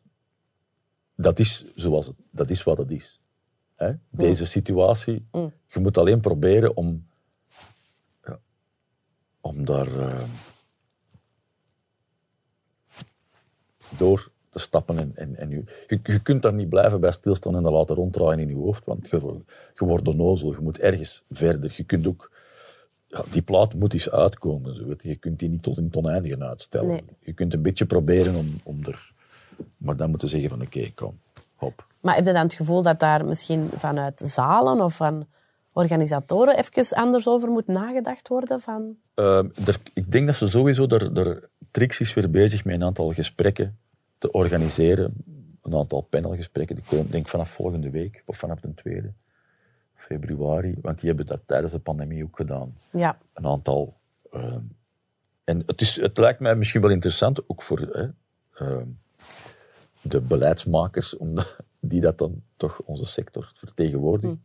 Dat is, zoals het, dat is wat het is. Hè? Deze situatie. Je moet alleen proberen om... Ja, om daar... eh, door te stappen. En, en, en je, je, je kunt daar niet blijven bij stilstaan en dat laten ronddraaien in je hoofd. Want je, je wordt onnozel. Je moet ergens verder. Je kunt ook... Ja, die plaat moet eens uitkomen. Zo, weet je. je kunt die niet tot in het oneindige uitstellen. Nee. Je kunt een beetje proberen om, om er... Maar dan moeten zeggen van oké, kom, hop. Maar heb je dan het gevoel dat daar misschien vanuit zalen of van organisatoren even anders over moet nagedacht worden? Van... Ehm, er- ik denk dat ze sowieso... Er, er, Trix is weer bezig met een aantal gesprekken te organiseren. Een aantal panelgesprekken. Die komen denk ik vanaf volgende week, of vanaf de tweede februari. Want die hebben dat tijdens de pandemie ook gedaan. Ja, Een aantal... ehm, en het, is, het lijkt mij misschien wel interessant, ook voor hè, ehm, de beleidsmakers, omdat die dat dan toch onze sector vertegenwoordigen.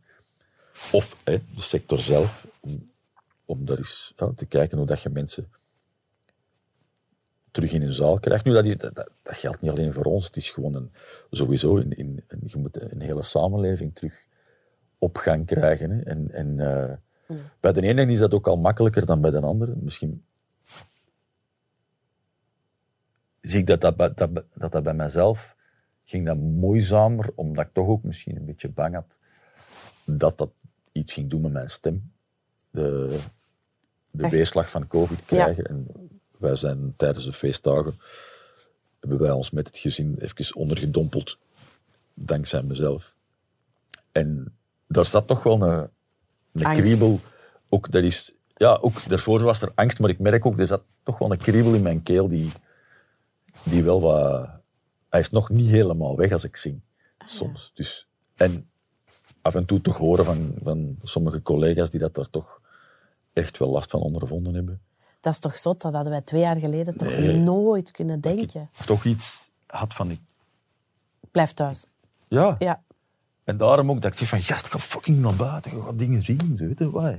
Of hè, de sector zelf, om, om daar eens ja, te kijken hoe dat je mensen terug in een zaal krijgt. Nu, dat, is- dat, geldt niet alleen voor ons, het is gewoon een, sowieso, in, in, in- je moet een hele samenleving terug op gang krijgen. Hè. En, en, eh, Bij de ene is dat ook al makkelijker dan bij de andere. Misschien zie ik dat dat, bij- dat, dat, dat bij mijzelf ging dat moeizamer, omdat ik toch ook misschien een beetje bang had dat dat iets ging doen met mijn stem. De, de Echt? weerslag van COVID krijgen. En wij zijn tijdens de feestdagen, hebben wij ons met het gezin even ondergedompeld, dankzij mezelf. En daar zat toch wel een, een kriebel. Ook, dat is, ja, ook daarvoor was er angst, maar ik merk ook, er zat toch wel een kriebel in mijn keel die, die wel wat... Hij is nog niet helemaal weg als ik zing, soms. Dus, en af en toe toch horen van, van sommige collega's die dat daar toch echt wel last van ondervonden hebben. Dat is toch zot? Dat hadden wij twee jaar geleden toch nooit kunnen denken. Toch iets had van... Ik, Blijf thuis. ja. Ja. En daarom ook dat ik zeg van, gast, ga fucking naar buiten, ga dingen zien, weet je wat.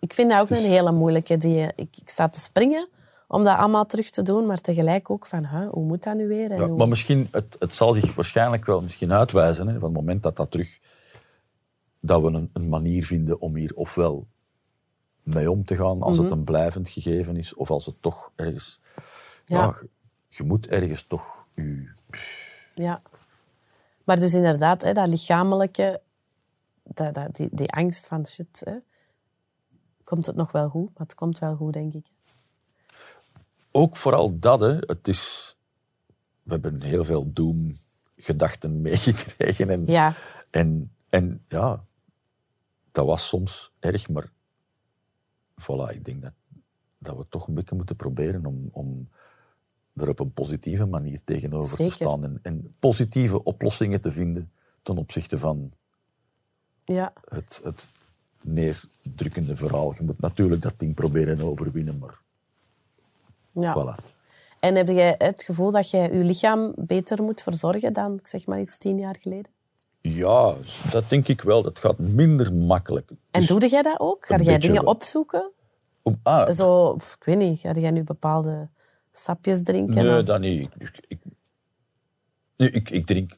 Ik vind dat ook een hele moeilijke. Die, ik, ik sta te springen om dat allemaal terug te doen, maar tegelijk ook van, hoe moet dat nu weer? En Ja, hoe- maar misschien, het, het zal zich waarschijnlijk wel misschien uitwijzen, hè, van het moment dat dat terug, dat we een, een manier vinden om hier ofwel mee om te gaan, als het een blijvend gegeven is, of als het toch ergens, ja, Ja. je, je moet ergens toch je, Ja. Maar dus inderdaad, hè, dat lichamelijke, dat, dat, die, die angst van shit, hè, komt het nog wel goed? Maar het komt wel goed, denk ik. ook vooral dat, hè, het is, we hebben heel veel doom-gedachten meegekregen en, Ja, En, en ja, dat was soms erg, maar voilà, ik denk dat, dat we toch een beetje moeten proberen om, om er op een positieve manier tegenover Zeker. te staan en, en positieve oplossingen te vinden ten opzichte van ja. het, het neerdrukkende verhaal. Je moet natuurlijk dat ding proberen overwinnen, maar ja. voilà. En heb jij het gevoel dat je je lichaam beter moet verzorgen dan, ik zeg maar iets, tien jaar geleden? Ja, dat denk ik wel. Dat gaat minder makkelijk. En Dus- doe jij dat ook? Ga jij dingen wel. opzoeken? om- ah, Zo, ik weet niet, ga jij nu bepaalde sapjes drinken? Nee, of- dat niet. Ik, ik, ik, ik drink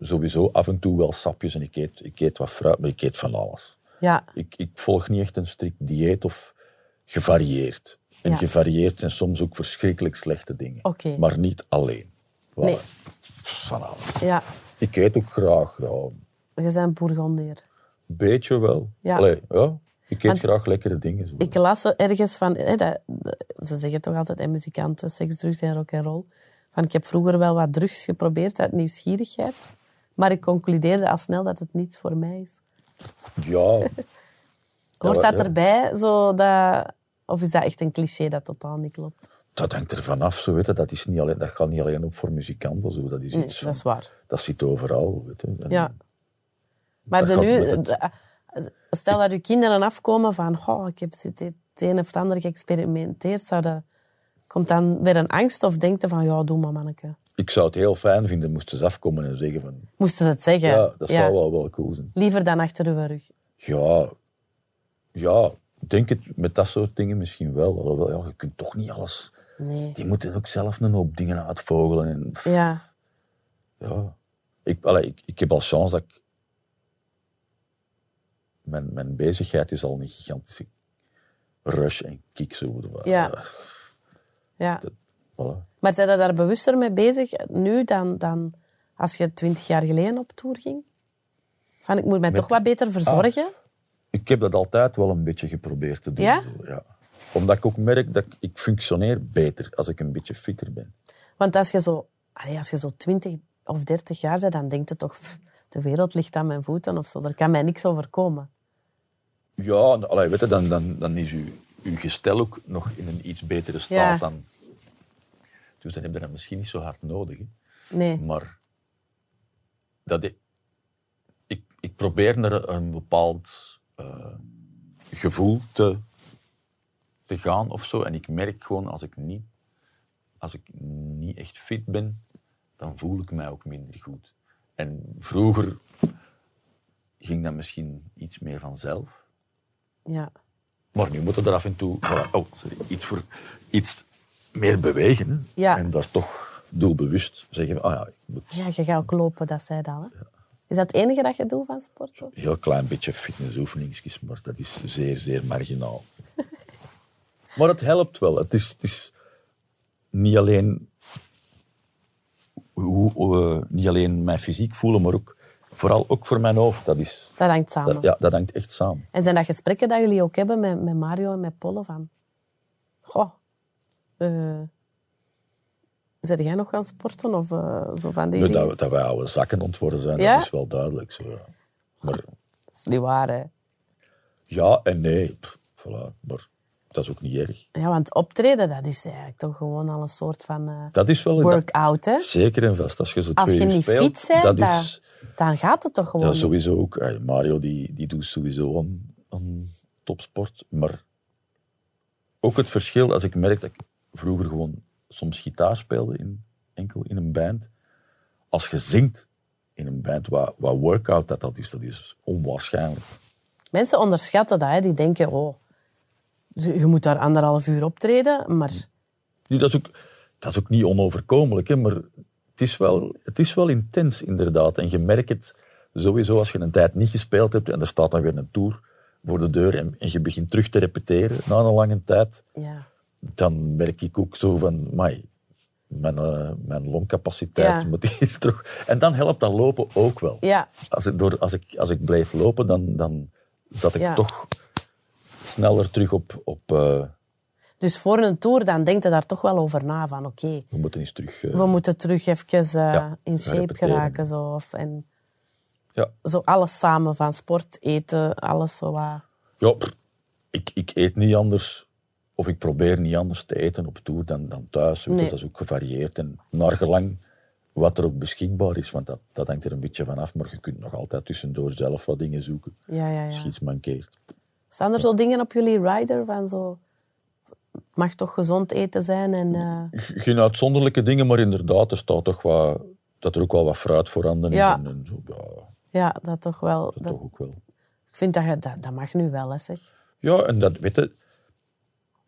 sowieso af en toe wel sapjes en ik eet, ik eet wat fruit, maar ik eet van alles. Ja, Ik, ik volg niet echt een strikt dieet of gevarieerd. En Ja. gevarieerd zijn soms ook verschrikkelijk slechte dingen. Maar niet alleen. Voilà. Nee. Van alles. ja. Ik eet ook graag, ja, Je bent Bourgondier. beetje wel. Ja. Allee, ja. Ik eet Want- graag lekkere dingen. Zo. Ik las zo ergens van, hè, dat, ze zeggen toch altijd, hè, muzikanten, seks, drugs en roll. Van, ik heb vroeger wel wat drugs geprobeerd uit nieuwsgierigheid, maar ik concludeerde al snel dat het niets voor mij is. Ja, Hoort dat ja. erbij? Zo dat, of is dat echt een cliché dat totaal niet klopt? Dat hangt er vanaf. Zo, weet je. Dat, is niet alleen, dat gaat niet alleen op voor muzikanten. Zo. Dat is Nee, iets dat is waar. Dat zit overal. Weet je. En Ja. Maar de nu, het- de- stel dat uw kinderen afkomen van oh, ik heb dit, dit, het een of het ander geëxperimenteerd, zou dat, komt dan weer een angst of denkt van ja, doe maar manneke? ik zou het heel fijn vinden moesten ze afkomen en zeggen van... Moesten ze het zeggen? Ja, dat zou wel, wel cool zijn. Liever dan achter uw rug. Ja, ja, denk het met dat soort dingen misschien wel. Alhoewel, ja, je kunt toch niet alles... Nee. Die moeten ook zelf een hoop dingen uitvogelen. En, pff, Ja. ja. ik, allee, ik, ik heb al chance dat ik... Mijn, mijn bezigheid is al een gigantische rush en kick. Zo. Ja. Eh, ja. voilà. Maar zijn je daar bewuster mee bezig nu dan, dan als je twintig jaar geleden op tour ging? Van, ik moet mij toch wat beter verzorgen? Ik heb dat altijd wel een beetje geprobeerd te doen. Ja? ja. Omdat ik ook merk dat ik, ik functioneer beter als ik een beetje fitter ben. Want als je zo, als je zo 20 of 30 jaar bent, dan denk je toch, "Pff, de wereld ligt aan mijn voeten of zo. Er kan mij niks overkomen. Ja, allee, weet je, dan, dan, dan is uw, uw gestel ook nog in een iets betere staat Ja. dan... Dus dan heb je dat misschien niet zo hard nodig. Hè. Nee. Maar dat ik, ik, ik probeer naar een bepaald eh, gevoel te, te gaan of zo. En ik merk gewoon als ik, niet, als ik niet echt fit ben, dan voel ik mij ook minder goed. En vroeger ging dat misschien iets meer vanzelf. Ja. Maar nu moeten we er af en toe voilà, oh, sorry, iets, voor, iets meer bewegen. Hè. Ja. En daar toch doelbewust zeggen, ah ja, ik moet ja, je gaat ook lopen, dat zei dat. Hè? Is dat het enige dat je doet van sport? een heel klein beetje fitnessoefeningsjes, maar dat is zeer, zeer marginaal. maar het helpt wel. Het is, het is niet, alleen hoe, hoe, eh, niet alleen mijn fysiek voelen, maar ook, vooral ook voor mijn hoofd. Dat, is, Dat hangt samen. dat, ja, dat hangt echt samen. En zijn dat gesprekken dat jullie ook hebben met, met Mario en met Polle van... Goh, eh zijn jij nog gaan sporten? Of eh, zo van die dingen? dat, dat wij oude zakken ontworpen zijn, Ja? dat is wel duidelijk. Zo, ja. Maar Dat is niet waar, hè? ja en nee, pff, voilà. maar dat is ook niet erg. Ja, want optreden, dat is eigenlijk toch gewoon al een soort van eh, Dat is wel... workout, hè? Zeker en vast. Als je zo Als twee je niet speelt, fit bent, dat dan, is... dan gaat het toch gewoon Ja, sowieso ook. Mario die, die doet sowieso aan, aan topsport. Maar ook het verschil, als ik merk dat ik vroeger gewoon soms gitaar speelde, in, enkel in een band. Als je zingt in een band, wat, wat workout dat, dat is, dat is onwaarschijnlijk. Mensen onderschatten dat, hè? die denken, oh, je moet daar anderhalf uur optreden, maar Nu, dat, is ook, dat is ook niet onoverkomelijk, hè, maar het is, wel, het is wel intens, inderdaad. En je merkt het sowieso als je een tijd niet gespeeld hebt en er staat dan weer een tour voor de deur en, en je begint terug te repeteren na een lange tijd, ja. dan merk ik ook zo van, mai, mijn, eh, mijn longcapaciteit Ja. moet is terug. En dan helpt dat lopen ook wel. Ja, Als ik, door, als ik, als ik bleef lopen, dan, dan zat ik toch sneller terug op, op eh, dus voor een tour dan denkt je daar toch wel over na, van oké, we moeten eens terug... eh, we moeten terug even eh, Ja, in shape repeteren. geraken. Zo, of, en ja. zo alles samen, van sport, eten, alles zo wat... Ja, pff, ik, ik eet niet anders, of ik probeer niet anders te eten op tour dan, dan thuis. Nee. Dat is ook gevarieerd en naar gelang wat er ook beschikbaar is, want dat, dat hangt er een beetje van af. Maar je kunt nog altijd tussendoor zelf wat dingen zoeken Ja, ja, als je ja. iets mankeert. Staan er zo dingen op jullie rider van zo... het Mag toch gezond eten zijn en... eh, Geen uitzonderlijke dingen, maar inderdaad, er staat toch wat, dat er ook wel wat fruit voorhanden is. Ja. En, en zo, ja, ja, dat toch wel... dat Dat, toch ook wel. ik vind dat, dat dat mag nu wel, hè, zeg. Ja, en dat, weet je,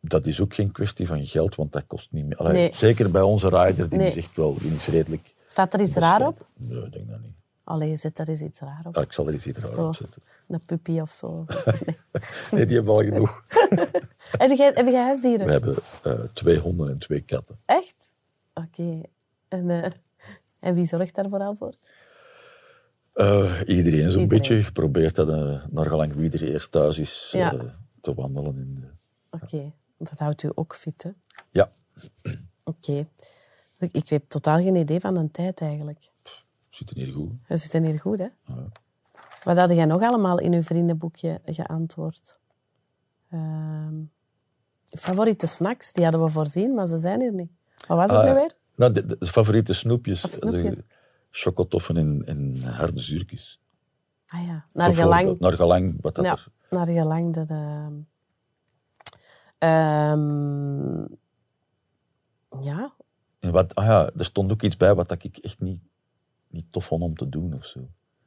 dat is ook geen kwestie van geld, want dat kost niet meer. Allee, Nee. Zeker bij onze rider, die Nee. is echt wel die is redelijk... Staat er iets raar op? Nee, ik denk dat niet. Allee, zet er eens iets raar op. Ah, ik zal er iets raar Zo. op zetten. Een puppy of zo. Nee. Nee, die hebben we al genoeg. heb, jij, heb jij huisdieren? We hebben eh, twee honden en twee katten. Echt? Oké. En, eh, en wie zorgt daar vooral voor? Eh, iedereen zo'n beetje geprobeerd dat naar gelang wie er eerst thuis is Ja. te wandelen. In. Oké. Dat houdt u ook fit, hè? Ja, Oké. Ik, ik heb totaal geen idee van een tijd eigenlijk. Zit hier goed. We zitten hier goed, hè? Wat had jij nog allemaal in uw vriendenboekje geantwoord? Ehm, favoriete snacks, die hadden we voorzien, maar ze zijn hier niet. Wat was het Ah, nu weer? Nou, de, de favoriete snoepjes. Snoepjes. de chocotoffen en, en harde zuurtjes. Ah ja, naar gelang, Naar gelang wat dat ja, er... naar gelang de... de ehm, ja, En wat, ah ja, er stond ook iets bij wat ik echt niet, niet tof vond om te doen of zo.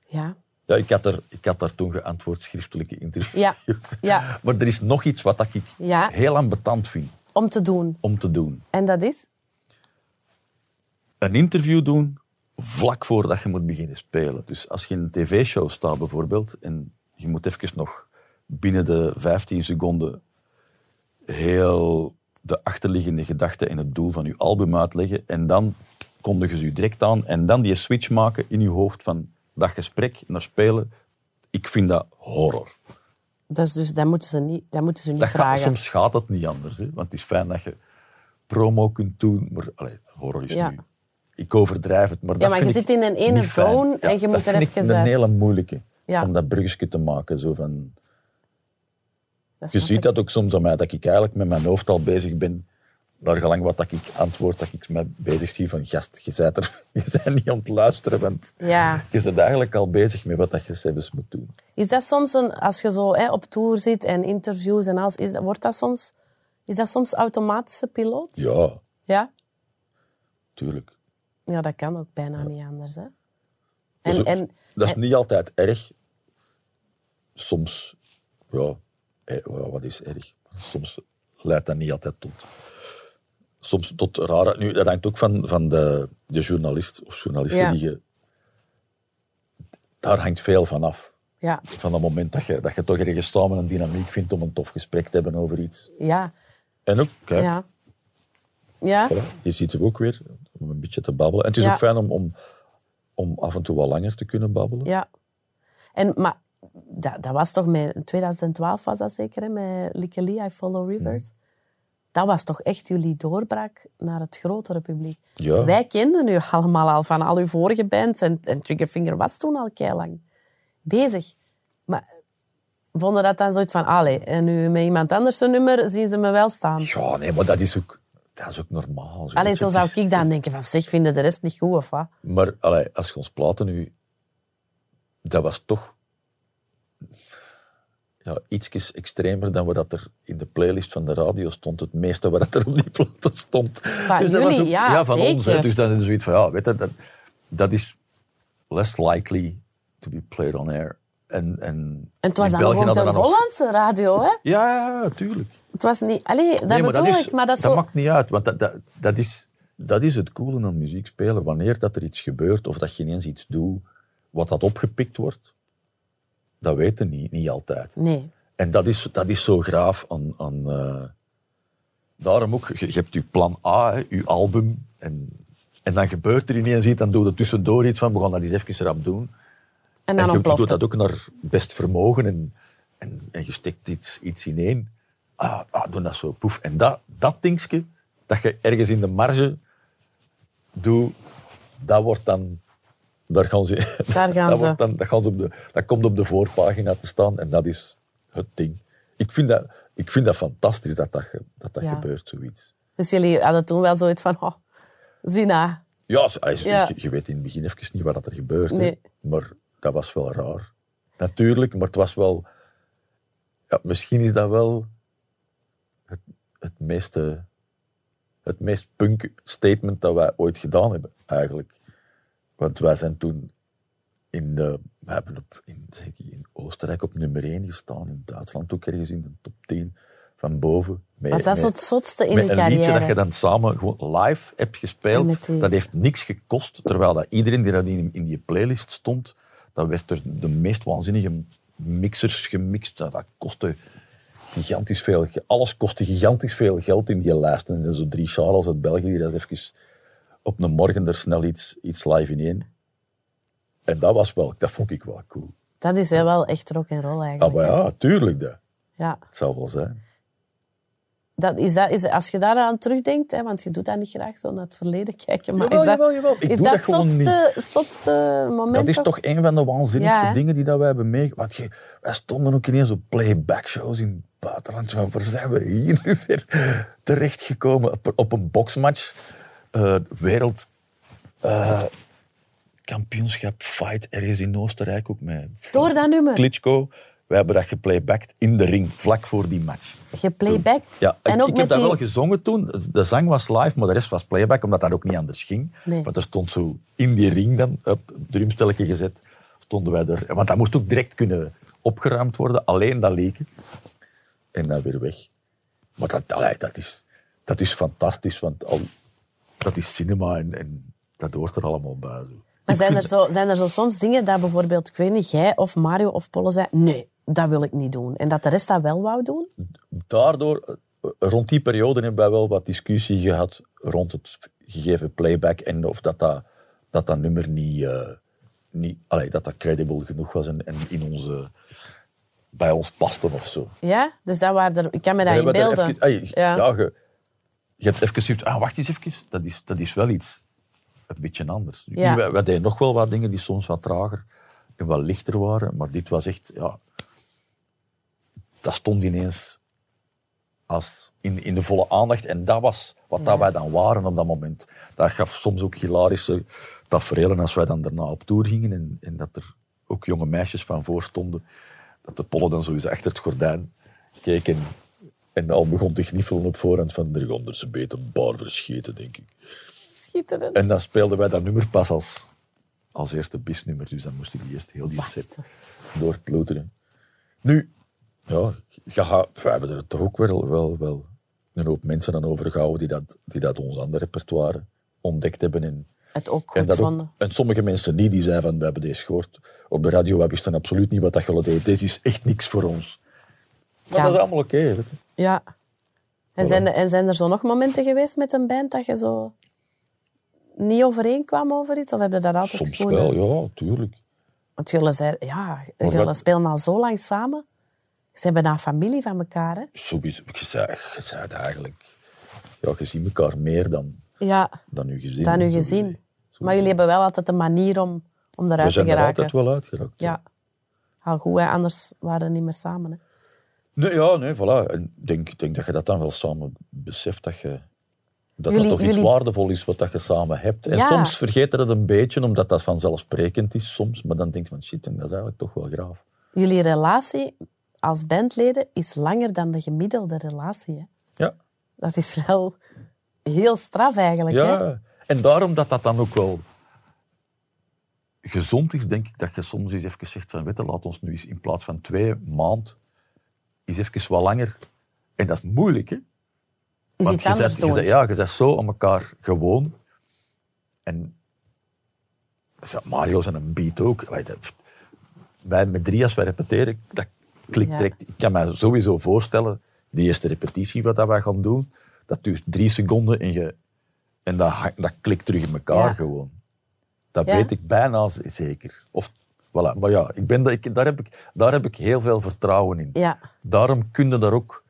Ja. Ja, ik had, er, ik had daar toen geantwoord, schriftelijke interviews. Ja, ja. Maar er is nog iets wat ik Ja. heel ambetant vind Om te doen. om te doen. En dat is? Een interview doen vlak voordat je moet beginnen spelen. Dus als je in een tv-show staat bijvoorbeeld en je moet even nog binnen de 15 seconden heel de achterliggende gedachten en het doel van je album uitleggen en dan kondigen ze je direct aan en dan die switch maken in je hoofd van dat gesprek naar spelen. Ik vind dat horror. Dat, is dus, dat moeten ze niet, dat moeten ze niet Dat gaat, vragen. soms gaat het niet anders. Hè? Want het is fijn dat je promo kunt doen, maar allee, horror is Ja. nu... Ik overdrijf het, maar Ja, dat maar je zit in een ene zone en je dat moet er vind ik even een hele moeilijke, Ja. om dat bruggetje te maken. Zo van, Dat je ziet ik. dat ook soms aan mij, dat ik eigenlijk met mijn hoofd al bezig ben, naar gelang wat dat ik antwoord, dat ik me bezig zie van, gast, je bent, er, je bent niet aan het luisteren, want Ja. je bent eigenlijk al bezig met wat dat je zelfs moet doen. Is dat soms, een, als je zo hè, op tour zit en interviews en alles, is dat, wordt dat soms, is dat soms automatische piloot? Ja, Ja? tuurlijk. Ja, dat kan ook bijna niet anders. Hè? Dat En, ook- en, dat is en- niet altijd erg. Soms, ja, eh, ja, wat is erg? Soms leidt dat niet altijd tot. Soms tot rare. Nu, dat hangt ook van, van de, de journalist of journalisten Ja. die je. Daar hangt veel van af. ja, Van het moment dat je, dat je toch ergens samen een dynamiek vindt om een tof gesprek te hebben over iets. ja, En ook, kijk, ja. Ja, voilà, je ziet ze ook weer om een beetje te babbelen. En het is Ja. ook fijn om, om, om af en toe wat langer te kunnen babbelen. ja. En, maar dat, dat was toch met, in 2012 was dat zeker, hè, met Likke Lee, I Follow Rivers. Dat was toch echt jullie doorbraak naar het grotere publiek. Ja. Wij kenden u allemaal al van al uw vorige bands en, en Triggerfinger was toen al lang bezig. Maar vonden dat dan zoiets van, allee, en nu met iemand anders een nummer zien ze me wel staan. Ja, nee, maar dat is ook, dat is ook normaal. Allee, Dat zo zou ik dan denken van, zeg, vinden de rest niet goed of wat? Maar allee, als je ons platen nu... Dat was toch... Ja, iets extremer dan wat dat er in de playlist van de radio stond. Het meeste wat dat er op die platen stond. Van dat was ja, van ons. Hè. Dus dan is zoiets van, ja, weet je, dat, dat is less likely to be played on air. En, en, En het was in dan België gewoon de dan Hollandse radio, hè? Ja, tuurlijk. Het was niet... Allee, dat Nee, maar bedoel dat is, ik, maar dat zo... maakt niet uit, want dat, dat, dat, is, dat is het coole aan muziek spelen. Wanneer dat er iets gebeurt of dat je ineens iets doet, wat dat opgepikt wordt, dat weten niet, niet altijd. Nee. En dat is, dat is zo graaf aan... aan eh, daarom ook, je, je hebt je plan A, hè, je album, en, en dan gebeurt er ineens iets, dan doe je tussendoor iets van, we gaan dat eens even rap doen. En En dan je ontploft doet dat ook naar best vermogen en, en, en je steekt iets, iets ineen. Ah, ah, doe dat zo, poef. En dat, dat dingetje, dat je ergens in de marge doet, dat wordt dan... Daar gaan ze, Daar gaan dat, ze. Wordt dan, dat, gaan ze op de, dat komt op de voorpagina te staan en dat is het ding. Ik vind dat, ik vind dat fantastisch dat dat, dat, dat Ja. gebeurt, zoiets. Dus jullie hadden toen wel zoiets van... Oh, zie na. Ja, Ja. Je, je weet in het begin even niet wat er gebeurt. Nee. Maar dat was wel raar. Natuurlijk, maar het was wel... Ja, misschien is dat wel het, het, meeste, het meest punk statement dat wij ooit gedaan hebben, eigenlijk. Want wij zijn toen in, de, we hebben op, in, in Oostenrijk op nummer 1 gestaan, in Duitsland ook ergens in de top 10 van boven. Met- Was dat met- het zotste in met de een liedje dat carrière? je dan samen gewoon live hebt gespeeld. die- Dat heeft niks gekost, terwijl dat iedereen die dat in, in die playlist stond, dat werd er de meest waanzinnige mixers gemixt. Dat, dat kostte gigantisch veel. Alles kostte gigantisch veel geld in die lijst. En zo drie Charles uit België die dat even op een morgen er snel iets, iets live ineen. En dat was wel, dat vond ik wel cool. Dat is hè, wel echt rock en roll Ah, eigenlijk. maar ja, tuurlijk dat. Ja. Het zou wel zijn. Dat is dat, is, als je daaraan terugdenkt, hè, want je doet dat niet graag, zo naar het verleden kijken, maar Jawel, is dat, jawel, jawel. Ik is doe dat dat gewoon zotste, zotste moment? Dat is toch een van de waanzinnigste Ja, dingen die dat wij hebben meegemaakt. Wij stonden ook ineens op playback shows in het buitenland. Waar zijn we hier nu weer terechtgekomen? Op, op een boxmatch. Eh, wereld eh, kampioenschap fight ergens in Oostenrijk ook met Door dat nummer? Klitschko. wij hebben dat geplaybacked in de ring, vlak voor die match. Geplaybacked? Ja, en ik, ook ik met heb dat die... wel gezongen toen. De zang was live, maar de rest was playback, omdat dat ook niet anders ging. Nee. Want er stond zo in die ring dan, op drumstelletje gezet, stonden wij er. Want dat moest ook direct kunnen opgeruimd worden, alleen dat leken. En dan weer weg. Maar dat, allee, dat, is, dat is fantastisch, want al, dat is cinema en, en dat hoort er allemaal bij. Zo. Maar zijn er, zo, zijn er zo soms dingen dat bijvoorbeeld, ik weet niet, jij of Mario of Polle zei, nee, dat wil ik niet doen. En dat de rest dat wel wou doen? daardoor, eh, rond die periode hebben wij wel wat discussie gehad rond het gegeven playback en of dat dat, dat, dat nummer niet, eh, niet allee, dat dat credible genoeg was en, en in onze, bij ons paste of zo. Ja? Dus dat waren er, ik kan me dat even- ey, Ja. Je hebt even gezegd, ah, wacht eens even, dat is, dat is wel iets een beetje anders. Ja. Wij, wij deden nog wel wat dingen die soms wat trager en wat lichter waren, maar dit was echt, ja, dat stond ineens als in, in de volle aandacht. En dat was wat dat wij dan waren op dat moment. Dat gaf soms ook hilarische tafereelen als wij dan daarna op tour gingen en, en dat er ook jonge meisjes van voor stonden. Dat de pollen dan sowieso achter het gordijn keken en al begon te gniffelen op voorhand van er ze beter een paar verscheten, denk ik. Schitterend. En dan speelden wij dat nummer pas als, als eerste bisnummer. Dus dan moest ik eerst heel die set doorploeteren. Nu, ja, we hebben er toch ook wel, wel, wel een hoop mensen aan overgehouden die dat, die dat ons aan de repertoire ontdekt hebben. En, Het ook en, goed ook- vonden. en sommige mensen niet, die zeiden van, we hebben deze gehoord op de radio, we wisten absoluut niet wat dat je deed. Dit is echt niks voor ons. Maar Ja. dat is allemaal oké. je. Ja. En zijn, er- en zijn er zo nog momenten geweest met een band dat je zo niet overeenkwam over iets? Of heb je dat altijd Soms gewoon... wel, ja, tuurlijk. Want jullie, zei, ja, jullie spelen al zo lang samen. Ze hebben nou familie van elkaar, hè? Sowieso, je zei, je zei het eigenlijk, ja, je ziet elkaar meer dan, Ja, dan je gezin. dan uw Zo gezin. gezien. Maar jullie hebben wel altijd een manier om, om We eruit te zijn er geraken. altijd wel uitgeraakt. Ja. Al goed, hè? anders waren we niet meer samen. Hè? Nee, ja, nee, voilà. En ik denk, denk dat je dat dan wel samen beseft, dat je... Dat Jullie- dat toch iets waardevol is wat dat je samen hebt. En Ja. soms vergeet je dat een beetje, omdat dat vanzelfsprekend is soms. Maar dan denk je van, shit, dat is eigenlijk toch wel graaf. Jullie relatie als bandleden is langer dan de gemiddelde relatie. Hè? Ja. Dat is wel heel straf eigenlijk. Hè? ja. En daarom dat dat dan ook wel gezond is, denk ik, dat je soms eens even zegt van, weet je, laat ons nu eens in plaats van twee maand, eens even wat langer... En dat is moeilijk, hè? Is Want je je ja, je bent zo aan elkaar gewoon. En zo, Mario zijn een beat ook. Wij met drie, als wij repeteren, dat klikt Ja. direct. Ik kan me sowieso voorstellen, de eerste repetitie wat dat wij gaan doen, dat duurt drie seconden en, je, en dat, dat klikt terug in elkaar Ja. gewoon. Dat Ja. weet ik bijna zeker. Of, voilà. Maar ja, ik ben, ik, daar, heb ik, daar heb ik heel veel vertrouwen in. Ja. Daarom kun je daar ook,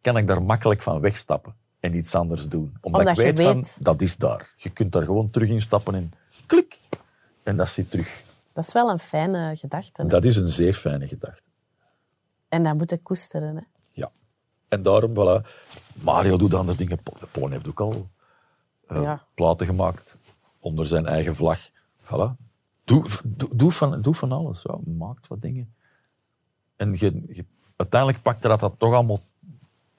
kan ik daar makkelijk van wegstappen en iets anders doen. Omdat, Omdat ik weet, van, dat is daar. Je kunt daar gewoon terug instappen en klik. En dat zit terug. Dat is wel een fijne gedachte. hè. Dat is een zeer fijne gedachte. En dat moet ik koesteren. Hè? Ja. En daarom, voilà. Mario doet andere dingen. Polen heeft ook al eh, Ja. platen gemaakt onder zijn eigen vlag. Voilà. Doe, doe, doe, van, doe van alles. Ja. Maakt wat dingen. En je, je- uiteindelijk pakt dat, dat toch allemaal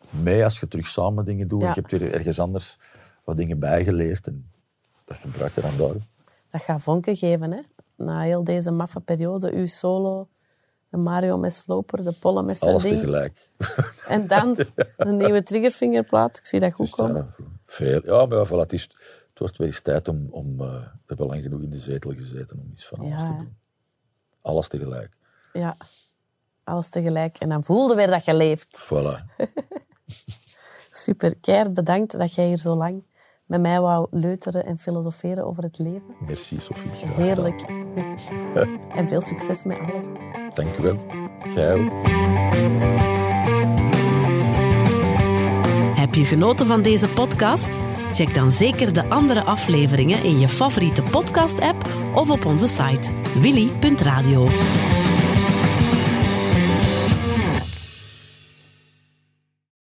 mee als je terug samen dingen doet. En je hebt weer ergens anders wat dingen bijgeleerd. En dat gebruik je dan daar. Dat gaat vonken geven. Hè? Na heel deze maffe periode, uw solo, de Mario met Sloper, de Polle met zijn Alles ding. tegelijk. En dan een nieuwe triggerfingerplaat. Ik zie dat goed Dus, komen. ja, veel. Ja, maar voilà, het, is, het wordt weer eens tijd om... om eh, we hebben lang genoeg in de zetel gezeten om iets van alles Ja. te doen. Alles tegelijk. Ja, alles tegelijk. En dan voelde weer dat je leeft. Voilà. Super, keihard bedankt dat jij hier zo lang met mij wou leuteren en filosoferen over het leven. Merci, Sophie. Heerlijk. en veel succes met alles. Dank u wel. Jij ook. Heb je genoten van deze podcast? Check dan zeker de andere afleveringen in je favoriete podcast-app of op onze site willy.radio.